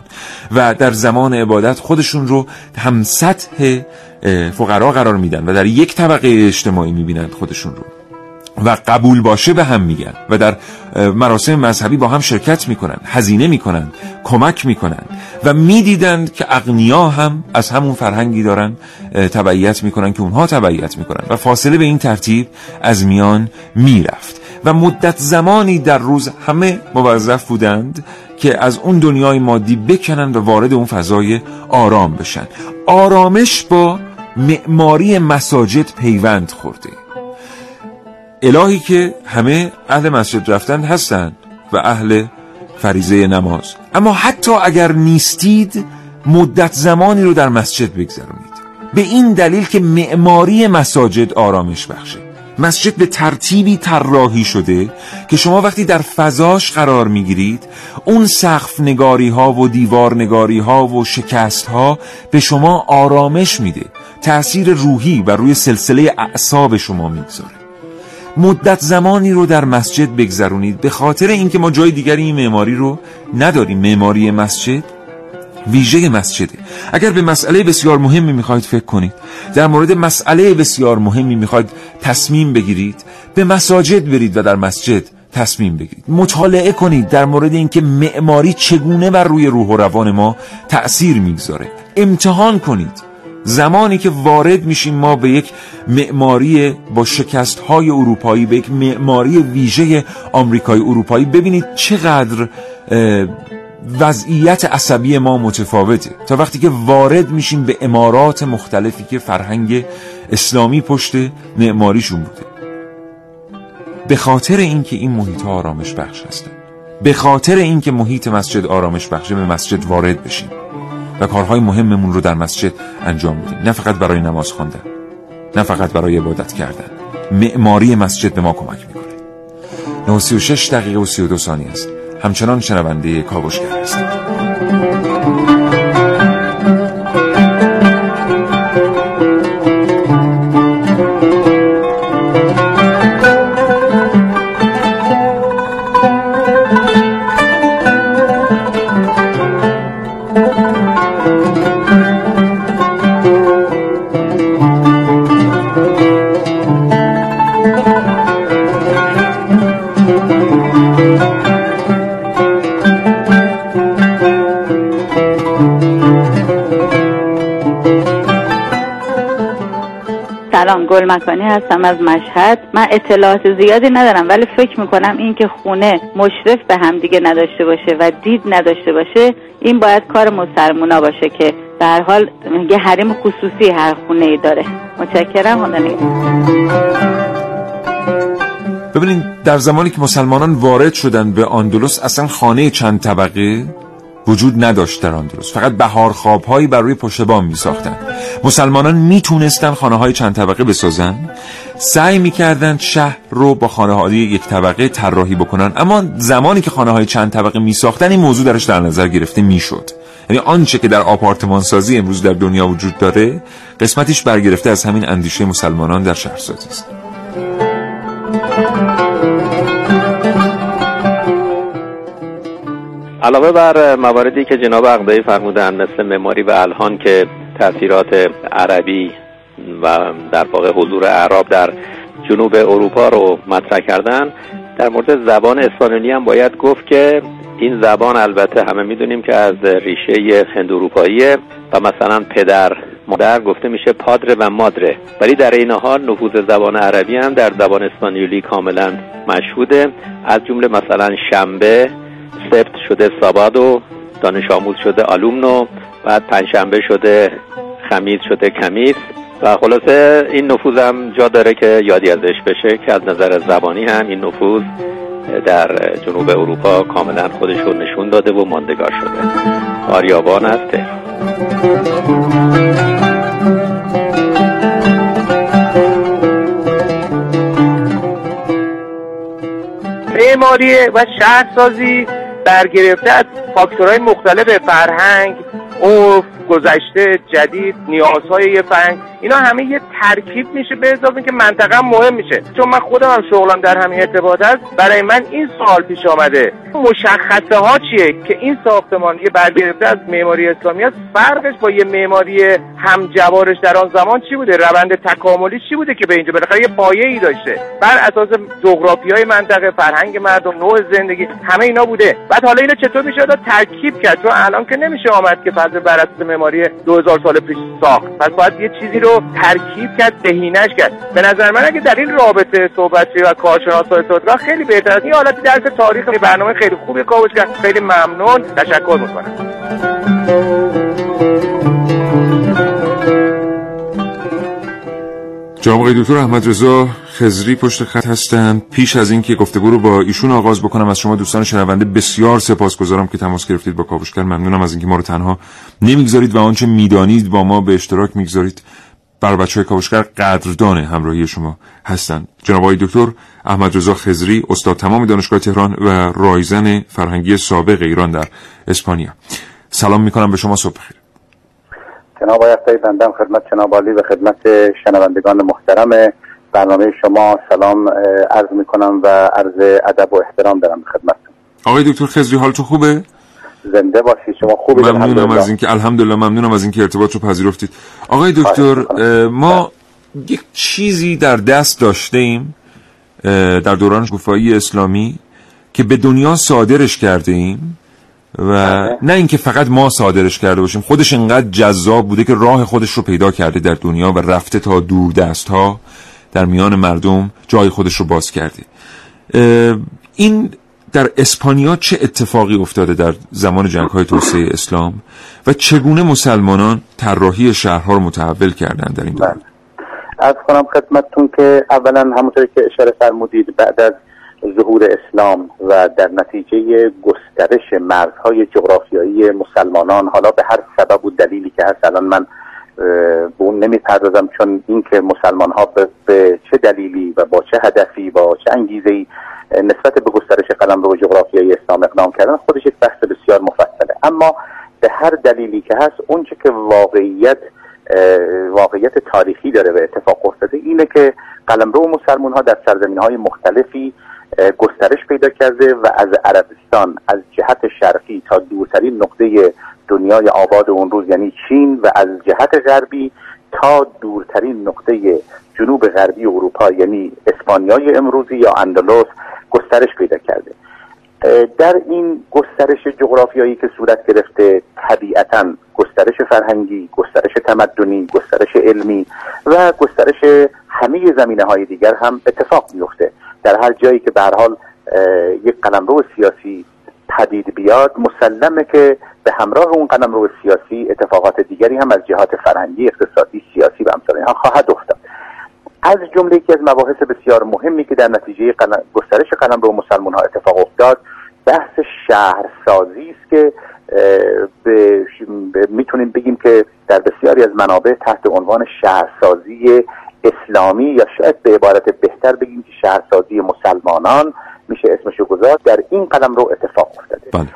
Speaker 1: و در زمان عبادت خودشون رو هم سطح فقرا قرار میدن و در یک طبقه اجتماعی می‌بینند خودشون رو. و قبول باشه به هم میگن و در مراسم مذهبی با هم شرکت می‌کنن هزینه می‌کنن کمک می‌کنن و می‌دیدند که اغنیا هم از همون فرهنگی دارن تبعیت می‌کنن که اونها تبعیت می‌کنن و فاصله به این ترتیب از میان می‌رفت و مدت زمانی در روز همه موظف بودند که از اون دنیای مادی بکنند و وارد اون فضای آرام بشن. آرامش با معماری مساجد پیوند خورده. الهی که همه اهل مسجد رفتن هستند و اهل فریزه نماز. اما حتی اگر نیستید مدت زمانی رو در مسجد بگذرونید. به این دلیل که معماری مساجد آرامش بخشه. مسجد به ترتیبی طراحی شده که شما وقتی در فضاش قرار می‌گیرید اون سقف نگاری ها و دیوار نگاری ها و شکست ها به شما آرامش میده. تأثیر روحی و روی سلسله اعصاب شما می‌گذاره. مدت زمانی رو در مسجد بگذرونید. به خاطر اینکه ما جای دیگری این معماری رو نداریم. معماری مسجد ویژه مسجده. اگر به مسئله بسیار مهمی می‌خواید فکر کنید در مورد مسئله بسیار مهمی می‌خواید تصمیم بگیرید به مساجد برید و در مسجد تصمیم بگیرید. مطالعه کنید در مورد اینکه معماری چگونه بر روی روح و روان ما تأثیر می‌گذاره. امتحان کنید. زمانی که وارد میشیم ما به یک معماری با شکست های اروپایی به یک معماری ویژه آمریکای اروپایی ببینید چقدر وضعیت عصبی ما متفاوته. تا وقتی که وارد میشیم به امارات مختلفی که فرهنگ اسلامی پشت معماریشون بوده. به خاطر اینکه این محیط آرامش بخش هستن. به خاطر اینکه محیط مسجد آرامش بخشه به مسجد وارد بشیم. و کارهای مهممون رو در مسجد انجام بدیم نه فقط برای نماز خواندن نه فقط برای عبادت کردن. معماری مسجد به ما کمک می‌کنه. 936 دقیقه و 32 ثانیه است. همچنان شنونده کاوشگر هستید
Speaker 6: مکانی هستم از مشهد. من اطلاعات زیادی ندارم ولی فکر می‌کنم این که خونه مشرف به هم دیگه نداشته باشه و دید نداشته باشه این باید کار مسلمونا باشه که در حال یه حریم خصوصی هر خونه ای داره. متشکرم خدا
Speaker 1: ببینید در زمانی که مسلمانان وارد شدن به آندلس اصلا خانه چند طبقه؟ وجود نداشت در آندلس فقط بهار خوابهایی بر روی پشت بام می ساختن مسلمانان می‌تونستن خانه های چند طبقه بسازن. سعی می‌کردند شهر رو با خانه های یک طبقه طراحی بکنن اما زمانی که خانه های چند طبقه می ساختن این موضوع درش در نظر گرفته می‌شد. یعنی آنچه که در آپارتمان سازی امروز در دنیا وجود داره قسمتیش برگرفته از همین اندیشه مسلمانان در شهرسازی است.
Speaker 7: علاوه بر مواردی که جناب عقدایی فرمودن مثل معماری و الهان که تاثیرات عربی و در واقع حضور اعراب در جنوب اروپا رو مطرح کردن در مورد زبان اسپانیایی هم باید گفت که این زبان البته همه می‌دونیم که از ریشه هند اروپاییه و مثلا پدر مادر گفته میشه پادر و مادره. ولی در این حال نفوذ زبان عربی هم در زبان اسپانیولی کاملا مشهوده. از جمله مثلا شنبه سبت شده سابادو دانش آموز شده آلومنو بعد پنجشنبه شده خمیز شده کمیس. و خلاصه این نفوذ هم جا داره که یادی ازش بشه که از نظر زبانی هم این نفوذ در جنوب اروپا کاملا خودش رو نشون داده و ماندگار شده. آریابان از
Speaker 8: معماری و شهرسازی برگرفته از فاکتورهای مختلف فرهنگ عرف گذشته جدید نیازهای یه فرهنگ اینا همه یه ترکیب میشه به اضافه که منطقه مهم میشه. چون من خودم هم شغلم در همین ارتباط است برای من این سوال پیش آمده. مشخصه ها چیه که این ساختمان یه برگرفته از معماری اسلامی است فرقش با یه معماری همجوارش در آن زمان چی بوده؟ روند تکاملی چی بوده که به اینجا بالاخره یه پایه ای داشته؟ بر اساس جغرافی های منطقه فرهنگ مردم نوع زندگی همه اینا بوده. بعد حالا اینو چطور میشه ترکیب کرد. چون الان که نمیشه آمد که فضل بر اساس معماری 2000 سال پیش ساخت. پس باید یه چیزی رو ترکیب کرد بهینش کرد. به نظر من اگه در این رابطه صحبت و کارشناسای سودگاه خیلی بهتر است این حالتی درس تاریخ برنامه خیلی خوبی کاوش کرد. خیلی ممنون. تشکر می‌کنم.
Speaker 1: جناب آقای دکتر احمد رضا خزری پشت خط هستند پیش از اینکه گفتگو رو با ایشون آغاز بکنم از شما دوستان شنونده بسیار سپاسگزارم که تماس گرفتید با کاوشگر ممنونم از اینکه ما رو تنها نمی‌گذارید و آنچه می‌دانید با ما به اشتراک می‌گذارید. بر بچه های کاوشگر قدردان همراهی شما هستند جناب آقای دکتر احمد رضا خزری استاد تمام دانشگاه تهران و رایزن فرهنگی سابق ایران در اسپانیا. سلام می‌کنم به شما صبح بخیر.
Speaker 9: جناب آقای بندم خدمت جناب عالی و خدمت شنوندگان محترم. برنامه شما سلام عرض می‌کنم و عرض ادب و احترام دارم به خدمتتون
Speaker 1: آقای دکتر خزری حالتون خوبه؟
Speaker 9: زنده باشید شما خوبه
Speaker 1: ممنونم از اینکه الحمدلله ممنونم از اینکه ارتباط رو پذیرفتید. آقای دکتر ما یک چیزی در دست داشته ایم در دوران شکوفایی اسلامی که به دنیا صادرش کرده ایم و بله. نه اینکه فقط ما صادرش کرده باشیم خودش انقدر جذاب بوده که راه خودش رو پیدا کرده در دنیا و رفته تا دور دست ها در میان مردم جای خودش رو باز کرده این در اسپانیا چه اتفاقی افتاده در زمان جنگ های توسعه اسلام و چگونه مسلمانان طراحی شهرها رو متحول کردند در این دوره
Speaker 9: از بله. کنم خدمتتون که اولا همونطوری که اشاره فرمودید بعد از ظهور اسلام و در نتیجه گسترش مرزهای جغرافیایی مسلمانان. حالا به هر سبب و دلیلی که هست الان من به اون نمی‌پردازم چون اینکه مسلمان ها به چه دلیلی و با چه هدفی با چه انگیزه ای نسبت به گسترش قلم و جغرافیایی اسلام اقدام کردن خودش یک بحث بسیار مفصله. اما به هر دلیلی که هست اونچه که واقعیت واقعیت تاریخی داره و اتفاق افتاده اینه که قلمرو مسلمان ها در سرزمین های مختلفی گسترش پیدا کرده و از عربستان از جهت شرقی تا دورترین نقطه دنیای آباد اون روز یعنی چین و از جهت غربی تا دورترین نقطه جنوب غربی اروپا یعنی اسپانیای امروزی یا اندلس گسترش پیدا کرده. در این گسترش جغرافیایی که صورت گرفته طبیعتا گسترش فرهنگی گسترش تمدنی گسترش علمی و گسترش همه زمینه های دیگر هم اتفاق میفته در هر جایی که به حال یک قلمرو سیاسی پدید بیاد مسلمه که به همراه اون قلمرو سیاسی اتفاقات دیگری هم از جهات فرهنگی اقتصادی سیاسی و امثال اینها خواهد افتاد. از جمله یکی از مباحث بسیار مهمی که در نتیجه قلم، گسترش قلمرو مسلمان ها اتفاق افتاد بحث شهرسازی است که می‌تونیم بگیم که در بسیاری از منابع تحت عنوان شهرسازی اسلامی یا شاید به عبارت بهتر بگیم که شهرسازی مسلمانان میشه اسمشو گذاشت در این قلم رو اتفاق افتاده
Speaker 1: بله.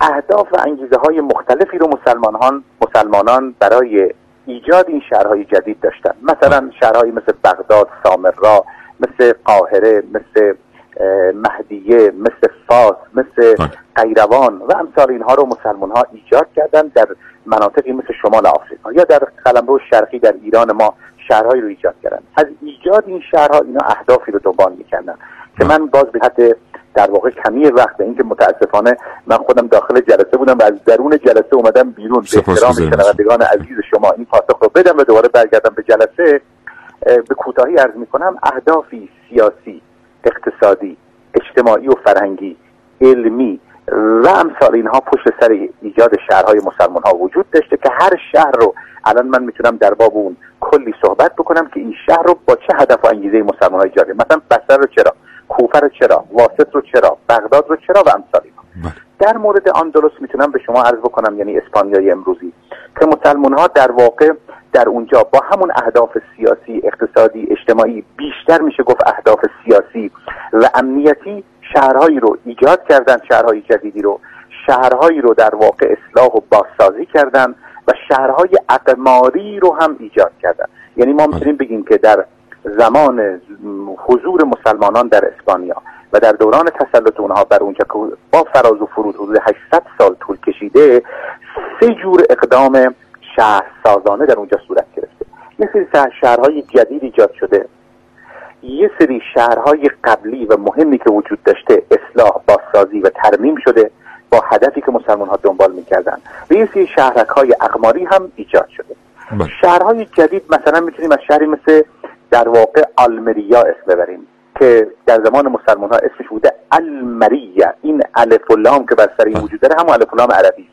Speaker 9: اهداف و انگیزه های مختلفی رو مسلمانان مسلمانان برای ایجاد این شهرهای جدید داشتن مثلا شهرهایی مثل بغداد سامرا مثل قاهره مثل مهدیه مثل فاس مثل
Speaker 1: بله.
Speaker 9: قیروان و امثال اینها رو مسلمان ها ایجاد کردن در مناطقی مثل شمال آفریقا یا در قلمرو شرقی در ایران ما شهرهایی رو ایجاد کردن. از ایجاد این شهرها اینا اهدافی رو دنبال می‌کردن که من باز به حد در واقع کمی وقت به اینکه متاسفانه من خودم داخل جلسه بودم و از درون جلسه اومدم بیرون. به احترام شنوندگان عزیز شما این پاسخ رو بدم و دوباره برگردم به جلسه. به کوتاهی عرض می‌کنم اهدافی سیاسی اقتصادی اجتماعی و فرهنگی علمی و امثال اینها پشت سر ایجاد شهرهای مسلمان ها وجود داشته که هر شهر رو الان من می‌تونم در باب اون کلی صحبت بکنم که این شهر رو با چه هدف و انگیزه مسلمان های جاری مثلا بصره رو چرا؟ کوفه رو چرا؟ واسط رو چرا؟ بغداد رو چرا؟ و امثال اینها.
Speaker 1: بله.
Speaker 9: در مورد آندلس می‌تونم به شما عرض بکنم یعنی اسپانیای امروزی که مسلمان ها در واقع در اونجا با همون اهداف سیاسی اقتصادی اجتماعی بیشتر میشه گفت اهداف سیاسی و امنیتی شهرهایی رو ایجاد کردن شهرهای جدیدی رو شهرهایی رو در واقع اصلاح و بازسازی کردن و شهرهای اقماری رو هم ایجاد کردن. یعنی ما می‌تونیم بگیم که در زمان حضور مسلمانان در اسپانیا و در دوران تسلط اونها بر اونجا که با فراز و فرود حدود 800 سال طول کشیده سه جور اقدام شهرسازانه در اونجا صورت گرفته. سری شهرهای جدید ایجاد شده. یه سری شهرهای قبلی و مهمی که وجود داشته اصلاح بازسازی و ترمیم شده با هدفی که مسلمان ها دنبال می‌کردن. و یه سری شهرک های اقماری هم ایجاد شده.
Speaker 1: بله.
Speaker 9: شهرهای جدید مثلا می‌تونیم از شهری مثل در واقع آلمریا اسم ببریم که در زمان مسلمان ها اسمش بوده المریه. این الف و لام که بر سر این
Speaker 1: بله.
Speaker 9: وجود داره همون الف و لام عربی.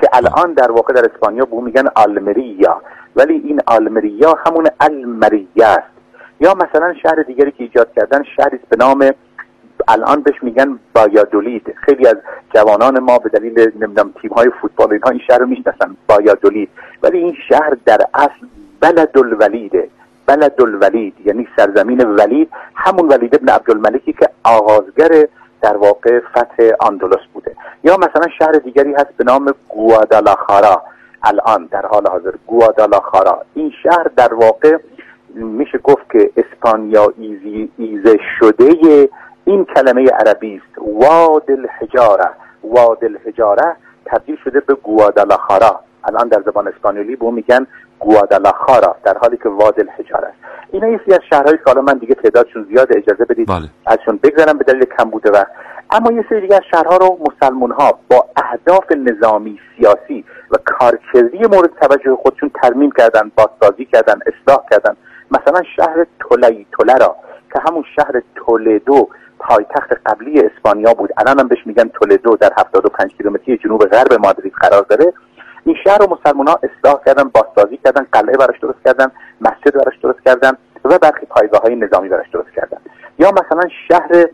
Speaker 9: که الان در واقع در اسپانیا به اون میگن آلمریا. ولی این آلمریا همون المریه است. یا مثلا شهر دیگری که ایجاد کردن شهری به نام الان بهش میگن بایادولید. خیلی از جوانان ما به دلیل نمی‌دونم تیم های فوتبال اینها این شهر رو می‌شناسن بایادولید. ولی این شهر در اصل بلد الولیده بلد الولید یعنی سرزمین ولید. همون ولید ابن عبدالملکی که آغازگر در واقع فتح آندلس بوده. یا مثلا شهر دیگری هست به نام گوادالاخارا. الان در حال حاضر گوادالاخارا. این شهر در واقع میشه گفت که اسپانیا ایزی ایزه شده این کلمه عربی است. واد الحجاره. واد الحجاره تبدیل شده به گوادالاخارا. الان در زبان اسپانیولی به میگن گوادالاخارا در حالی که واد الحجاره است. اینا یه از شهرهای که حالا من دیگه تعدادشون زیاد اجازه بدید
Speaker 1: بله.
Speaker 9: ازشون بگذرم به دلیل کم بوده وقت. اما یه سری دیگه از شهرها رو مسلمون ها با اهداف نظامی سیاسی و کارکردی مورد توجه خودشون ترمیم کردن بازسازی کردن اصلاح کردن. مثلا شهر تولی تولرا که همون شهر تولدو پایتخت قبلی اسپانیا بود. الان هم بهش میگن تولدو در 75 کیلومتری جنوب غرب مادرید قرار داره. این شهر رو مسلمان ها اصلاح کردن بازسازی کردن قلعه براش درست کردن مسجد براش درست کردن و برخی پایگاه های نظامی براش درست کردن. یا مثلا شهر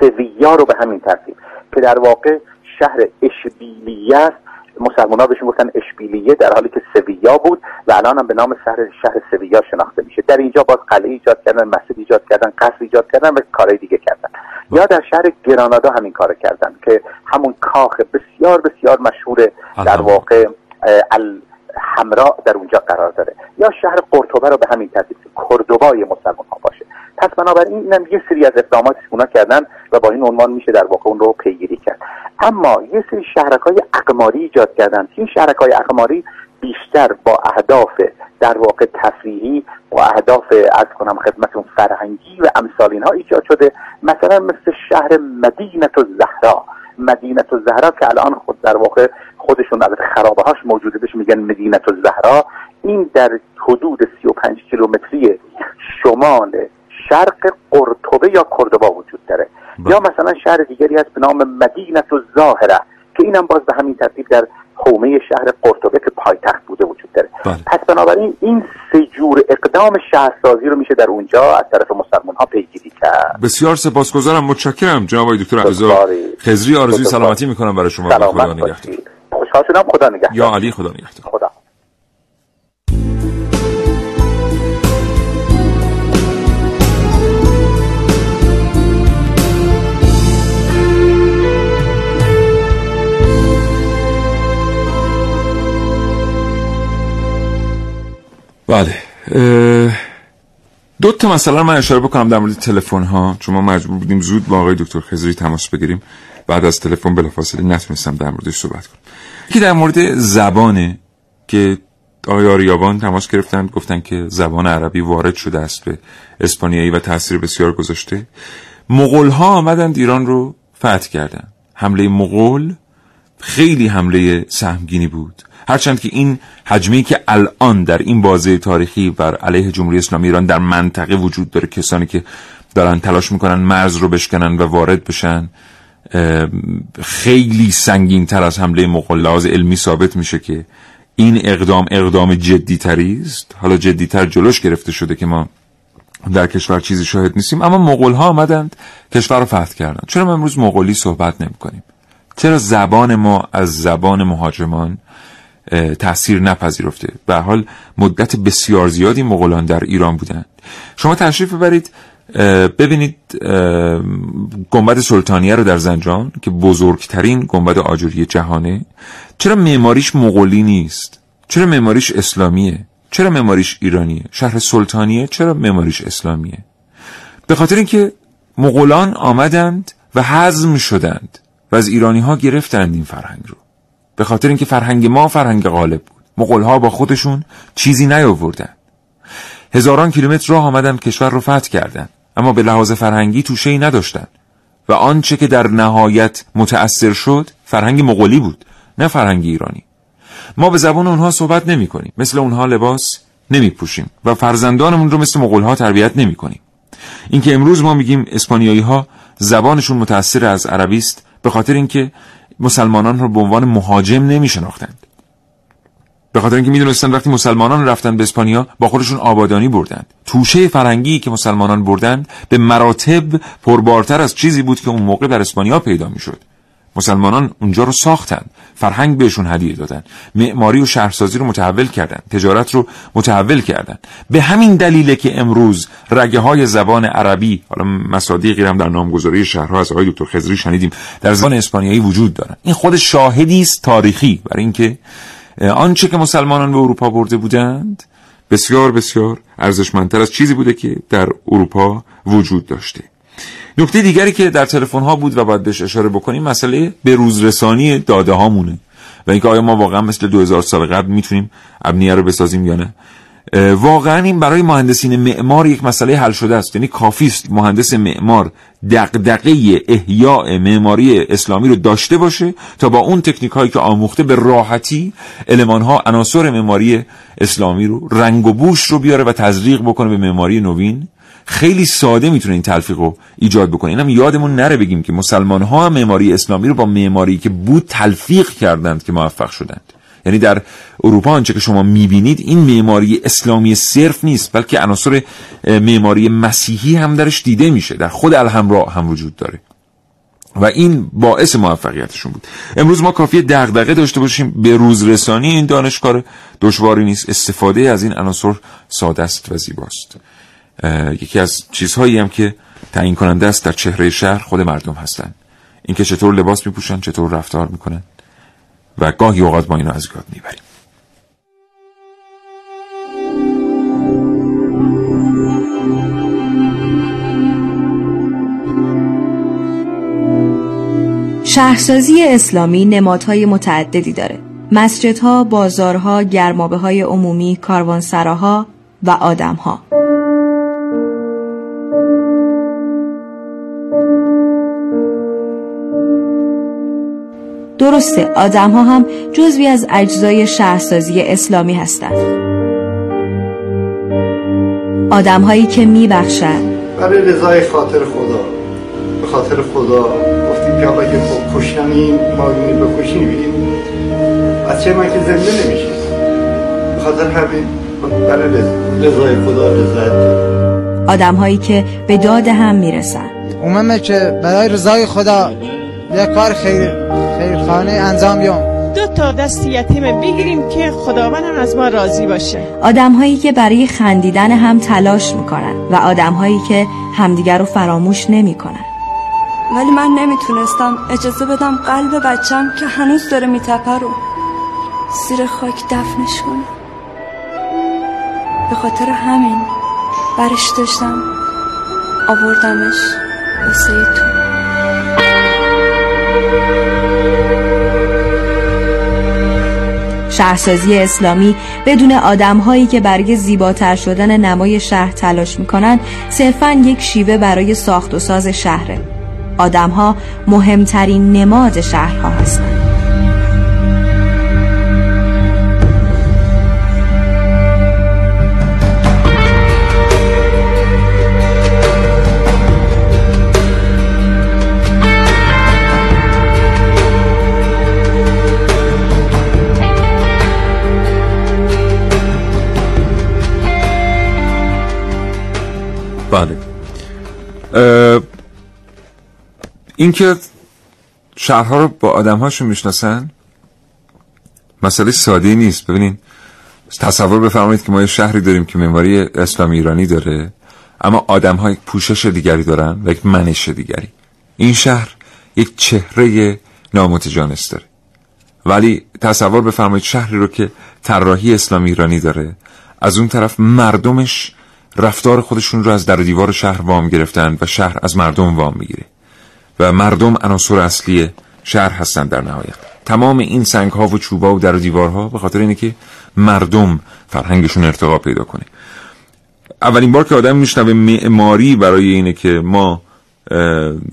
Speaker 9: سویا رو به همین ترتیب. که در واقع شهر اشبیلیه است مسلمان ها بهشون گفتن اشبیلیه در حالی که سویا بود و الان هم به نام شهر شهر سویا شناخته میشه. در اینجا باز قلعه ایجاد کردن مسجد ایجاد کردن قصر ایجاد کردن و کارهای دیگه کردن. یا در شهر گرانادا همین کار کردن که همون کاخ بسیار بسیار مشهور در واقع الحمراء در اونجا قرار داره. یا شهر قرطبه رو به همین ترتیب که کردوبای مسلمان ها باشه. پس بنابراین اینم یه سری از اقداماتی اونا کردن و با این عنوان میشه در واقع اون رو پیگیری کرد. اما یه سری شهرک های اقماری ایجاد کردن. این شهرک های اقماری بیشتر با اهداف در واقع تفریحی با اهداف از کنم خدمتون فرهنگی و امثال اینها ایجاد شده. مثلا مثل شهر مدینت و زهرا مدینت و زهرا که الان خود در واقع خودشون البته خرابه هاش موجوده. بهش میگن مدینت و زهرا این در حدود 35 کیلومتری شمال شرق قرطبه یا کردوبا وجود داره.
Speaker 1: بله.
Speaker 9: یا مثلا شهر دیگری هست به نام مدینت و ظاهره که اینم باز به همین ترتیب در حومه شهر قرطبه که پایتخت بوده وجود داره.
Speaker 1: بله.
Speaker 9: پس بنابراین این سه جور اقدام شهرسازی رو میشه در اونجا از طرف مسلمان ها پیگیری کرد.
Speaker 1: بسیار سپاسگزارم. متشکرم. جناب آقای دکتر
Speaker 9: بسیاری.
Speaker 1: خزری آرزوی. سلامتی می‌کنم. برای شما خدا نگهدار.
Speaker 9: خوشحال شدم. خدا نگهدار.
Speaker 1: یا علی خدا نگهدار.
Speaker 9: خدا
Speaker 1: بله. دو تا مثلا من اشاره بکنم در مورد تلفن ها چون ما مجبور بودیم زود با آقای دکتر خزری تماس بگیریم. بعد از تلفن بلافاصله نتونستم در موردش صحبت کنم. یکی در مورد زبانه که آقای آریابان تماس گرفتن گفتن که زبان عربی وارد شده است به اسپانیایی و تاثیر بسیار گذاشته. مغول ها آمدند ایران رو فتح کردن. حمله مغول خیلی حمله سهمگینی بود. هرچند که این حجمی که الان در این بازه تاریخی بر علیه جمهوری اسلامی ایران در منطقه وجود داره کسانی که دارن تلاش می‌کنن مرز رو بشکنن و وارد بشن خیلی سنگین تر از حمله مغول علمی ثابت میشه که این اقدام اقدام جدی تری است. حالا جدی تر جلوش گرفته شده که ما در کشور چیزی شاهد نیستیم اما مغول ها آمدند کشور رو فتح کردن. چرا ما امروز مغولی صحبت نمی کنیم چرا زبان ما از زبان مهاجمان اه، تأثیر نپذیرفته. به حال مدت بسیار زیادی مغولان در ایران بودند. شما تشریف ببرید ببینید گنبد سلطانیه رو در زنجان که بزرگترین گنبد آجوری جهانه. چرا معماریش مغولی نیست؟ چرا معماریش اسلامیه؟ چرا معماریش ایرانیه؟ شهر سلطانیه چرا معماریش اسلامیه؟ به خاطر اینکه مغولان آمدند و حزم شدند و از ایرانی ها گرفتند این فرهنگ رو. به خاطر اینکه فرهنگ ما فرهنگ غالب بود. مغول با خودشون چیزی نیاوردند. هزاران کیلومتر راه آمدند کشور رو فتح کردند. اما به لحاظ فرهنگی توشه ای نداشتند. و آنچه که در نهایت متأثر شد فرهنگ مغولی بود نه فرهنگ ایرانی. ما به زبان اونها صحبت نمی کنیم. مثل اونها لباس نمی پوشیم و فرزندانمون رو مثل مغول ها تربیت نمی کنیم. اینکه امروز ما میگیم اسپانیایی ها زبانشون متأثر از عربی است به خاطر اینکه مسلمانان رو به عنوان مهاجم نمی شناختند به خاطر اینکه می‌دونستن وقتی مسلمانان رفتن به اسپانیا با خودشون آبادانی بردند. توشه فرهنگی که مسلمانان بردند به مراتب پربارتر از چیزی بود که اون موقع در اسپانیا پیدا می‌شد. مسلمانان اونجا رو ساختند فرهنگ بهشون هدیه دادن. معماری و شهرسازی رو متحول کردند تجارت رو متحول کردند به همین دلیله که امروز رگه های زبان عربی حالا مصادیقی هم در نامگذاری شهرها از آقای دکتر خضری شنیدیم در زبان اسپانیایی وجود دارن. این خود شاهدی است تاریخی. برای اینکه آنچه که مسلمانان به اروپا برده بودند بسیار بسیار ارزشمندتر از چیزی بوده که در اروپا وجود داشته. نکته دیگری که در تلفن ها بود و باید بهش اشاره بکنیم مسئله به روزرسانی داده هامونه و اینکه آیا ما واقعا مثل 2000 سال قبل می‌تونیم ابنیه رو بسازیم یا نه. واقعا این برای مهندسین معمار یک مسئله حل شده است. یعنی کافی است مهندس معمار دغدغه احیاء معماری اسلامی رو داشته باشه تا با اون تکنیک هایی که آموخته به راحتی المان ها عناصر معماری اسلامی رو رنگ و بوش رو بیاره و تزریق بکنه به معماری نوین. خیلی ساده می‌تونه این تلفیق رو ایجاد بکنه. اینم یادمون نره بگیم که مسلمان ها هم معماری اسلامی رو با معماری که بود تلفیق کردند که موفق شدند. یعنی در اروپا آنچه که شما می‌بینید این معماری اسلامی صرف نیست بلکه عناصر معماری مسیحی هم درش دیده میشه در خود الهمرا هم وجود داره. و این باعث موفقیتشون بود. امروز ما کافی دغدغه داشته باشیم به روزرسانی این دانشکار دشواری نیست استفاده از این عناصر ساده است و زیباست. یکی از چیزهایی هم که تعیین کننده است در چهره شهر خود مردم هستند. اینکه چطور لباس میپوشن چطور رفتار می‌کنن و گاهی اوقات ما اینو از یاد می‌بریم.
Speaker 10: شهرسازی اسلامی نمادهای متعددی داره. مسجدها، بازارها، گرمابه های عمومی، کاروانسراها و آدمها. درسته آدم ها هم جزوی از اجزای شهرسازی اسلامی هستند. آدم هایی که میبخشند.
Speaker 11: برای رضای خاطر خدا. به خاطر خدا گفتیم که حالا که خب کشتنی ما بکشیم بگیم بچه من که زنده نمیشه به خاطر همین برای رضای خدا رضایت
Speaker 10: آدم هایی که به داد هم می‌رسن
Speaker 12: اوممه که برای رضای خدا. یک کار خیر خیرخانه انجام بیام.
Speaker 13: دو تا دست یتیم بگیریم که خداوند هم از ما راضی باشه.
Speaker 10: آدم هایی که برای خندیدن هم تلاش می‌کنن و آدم هایی که همدیگر رو فراموش نمی‌کنن.
Speaker 14: ولی من نمی‌تونستم اجازه بدم قلب بچم که هنوز داره میتپه رو زیر خاک دفنش کنم به خاطر همین برش داشتم. آوردمش واسه تو.
Speaker 10: شهرسازی اسلامی بدون آدمهایی که برای زیباتر شدن نمای شهر تلاش می‌کنن صرفا یک شیوه برای ساخت و ساز شهره. آدمها مهمترین نماد شهرها هستند.
Speaker 1: بله. اینکه شهرها رو با آدمهاشون می‌شناسن مسئله ساده نیست. ببینین تصور بفرمایید که ما یه شهری داریم که معماری اسلامی ایرانی داره اما آدم ها یک پوشش دیگری دارن و یک منش دیگری. این شهر یک چهره نامتجانس داره. ولی تصور بفرمایید شهری رو که طراحی اسلامی ایرانی داره از اون طرف مردمش رفتار خودشون رو از در دیوار شهر وام گرفتن و شهر از مردم وام می‌گیره. و مردم عناصر اصلی شهر هستن در نهایت. تمام این سنگ ها و چوبا و در دیوارها به خاطر اینه که مردم فرهنگشون ارتقا پیدا کنه. اولین بار که آدم میشنوه معماری برای اینه که ما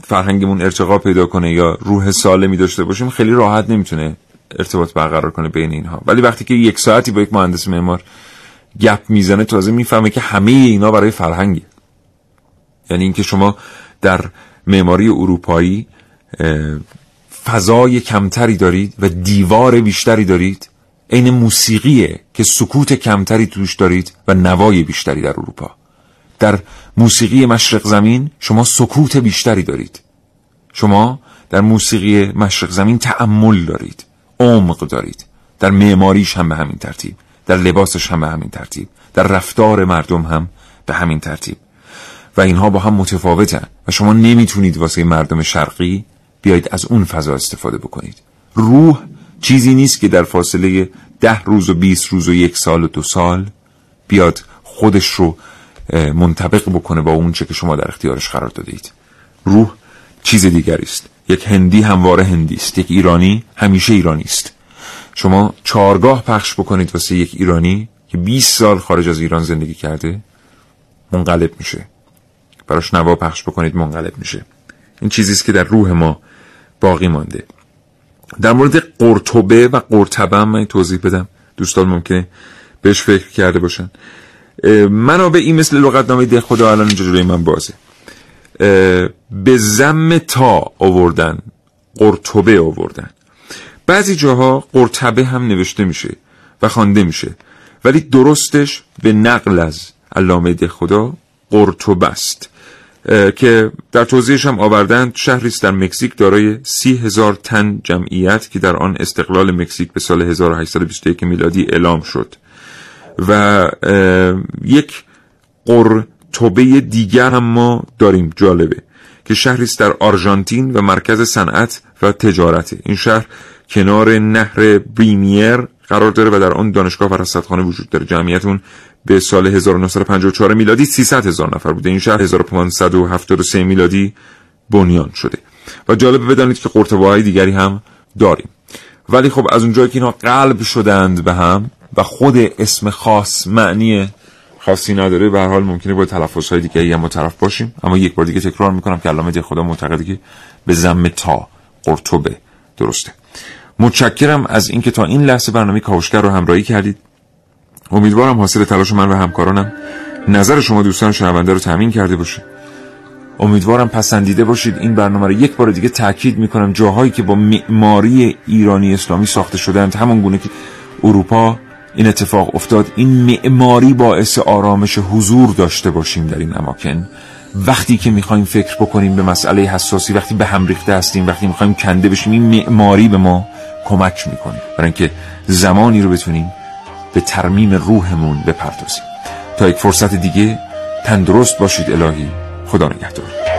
Speaker 1: فرهنگمون ارتقا پیدا کنه یا روح سالمی داشته باشیم خیلی راحت نمی‌تونه ارتباط برقرار کنه بین اینها. ولی وقتی که یک ساعتی با یک مهندس معمار گپ می‌زنه تازه می‌فهمه که همه اینا برای فرهنگه. یعنی اینکه شما در معماری اروپایی فضای کمتری دارید و دیوار بیشتری دارید. عین موسیقیه که سکوت کمتری توش دارید و نوای بیشتری در اروپا. در موسیقی مشرق زمین شما سکوت بیشتری دارید. شما در موسیقی مشرق زمین تعمل دارید. عمق دارید. در معماریش هم به همین ترتیب. در لباسش هم به همین ترتیب در رفتار مردم هم به همین ترتیب. و اینها با هم متفاوتن و شما نمی‌تونید واسه مردم شرقی بیایید از اون فضا استفاده بکنید. روح چیزی نیست که در فاصله ده روز و بیست روز و یک سال و دو سال بیاد خودش رو منطبق بکنه با اون چه که شما در اختیارش قرار دادید روح چیز دیگری است. یک هندی همواره هندی است. یک ایرانی همیشه ایرانی است. شما چارگاه پخش بکنید واسه یک ایرانی که 20 سال خارج از ایران زندگی کرده منقلب میشه. براش نوا پخش بکنید منقلب میشه. این چیزی است که در روح ما باقی مانده. در مورد قرطبه و قرطبه من توضیح بدم. دوستان ممکنه بهش فکر کرده باشن. منابع این مثل لغتنامه ده خدا الان اینجا جلوی من بازه. به زم تا آوردن قرطبه آوردن. بعضی جاها قرطبه هم نوشته میشه و خوانده میشه ولی درستش به نقل از علامه ده خدا قرطبه است که در توضیحش هم آوردن شهری در مکزیک دارای سی هزار تن جمعیت که در آن استقلال مکزیک به سال 1821 میلادی اعلام شد و یک قرطبه دیگر هم ما داریم جالبه که شهری در آرژانتین و مرکز صنعت و تجارته. این شهر کنار نهر بریمیر قرار داره و در آن دانشگاه و رصدخانه وجود داره. جمعیت اون به سال 1954 میلادی 300 هزار نفر بوده. این شهر 1573 میلادی بنیان شده. و جالب بدانید که قرطبه دیگری هم داریم. ولی خب از اونجایی که اینا قلب شدند به هم و خود اسم خاص معنی خاصی نداره به هر حال ممکنه با تلفظ های دیگه هم طرف باشیم. اما یک بار دیگه تکرار می‌کنم که علامه خدا معتقده که به زم تا قرطبه درسته. متشکرم از اینکه تا این لحظه برنامه کاوشگر رو همراهی کردید. امیدوارم حاصل تلاش من و همکارانم نظر شما دوستان شنونده رو تامین کرده باشه. امیدوارم پسندیده باشید. این برنامه رو یک بار دیگه تاکید می‌کنم. جاهایی که با معماری ایرانی اسلامی ساخته شدند همون گونه که اروپا این اتفاق افتاد این معماری باعث آرامش حضور داشته باشیم در این اماکن. وقتی که می‌خوایم فکر بکنیم به مسئله حساسی وقتی به هم ریخته هستیم وقتی می‌خوایم کنده بشیم این معماری به ما کمک می‌کنه. برای اینکه زمانی رو بتونیم به ترمیم روحمون بپردازیم. تا یک فرصت دیگه تندرست باشید الهی. خدا نگهدار.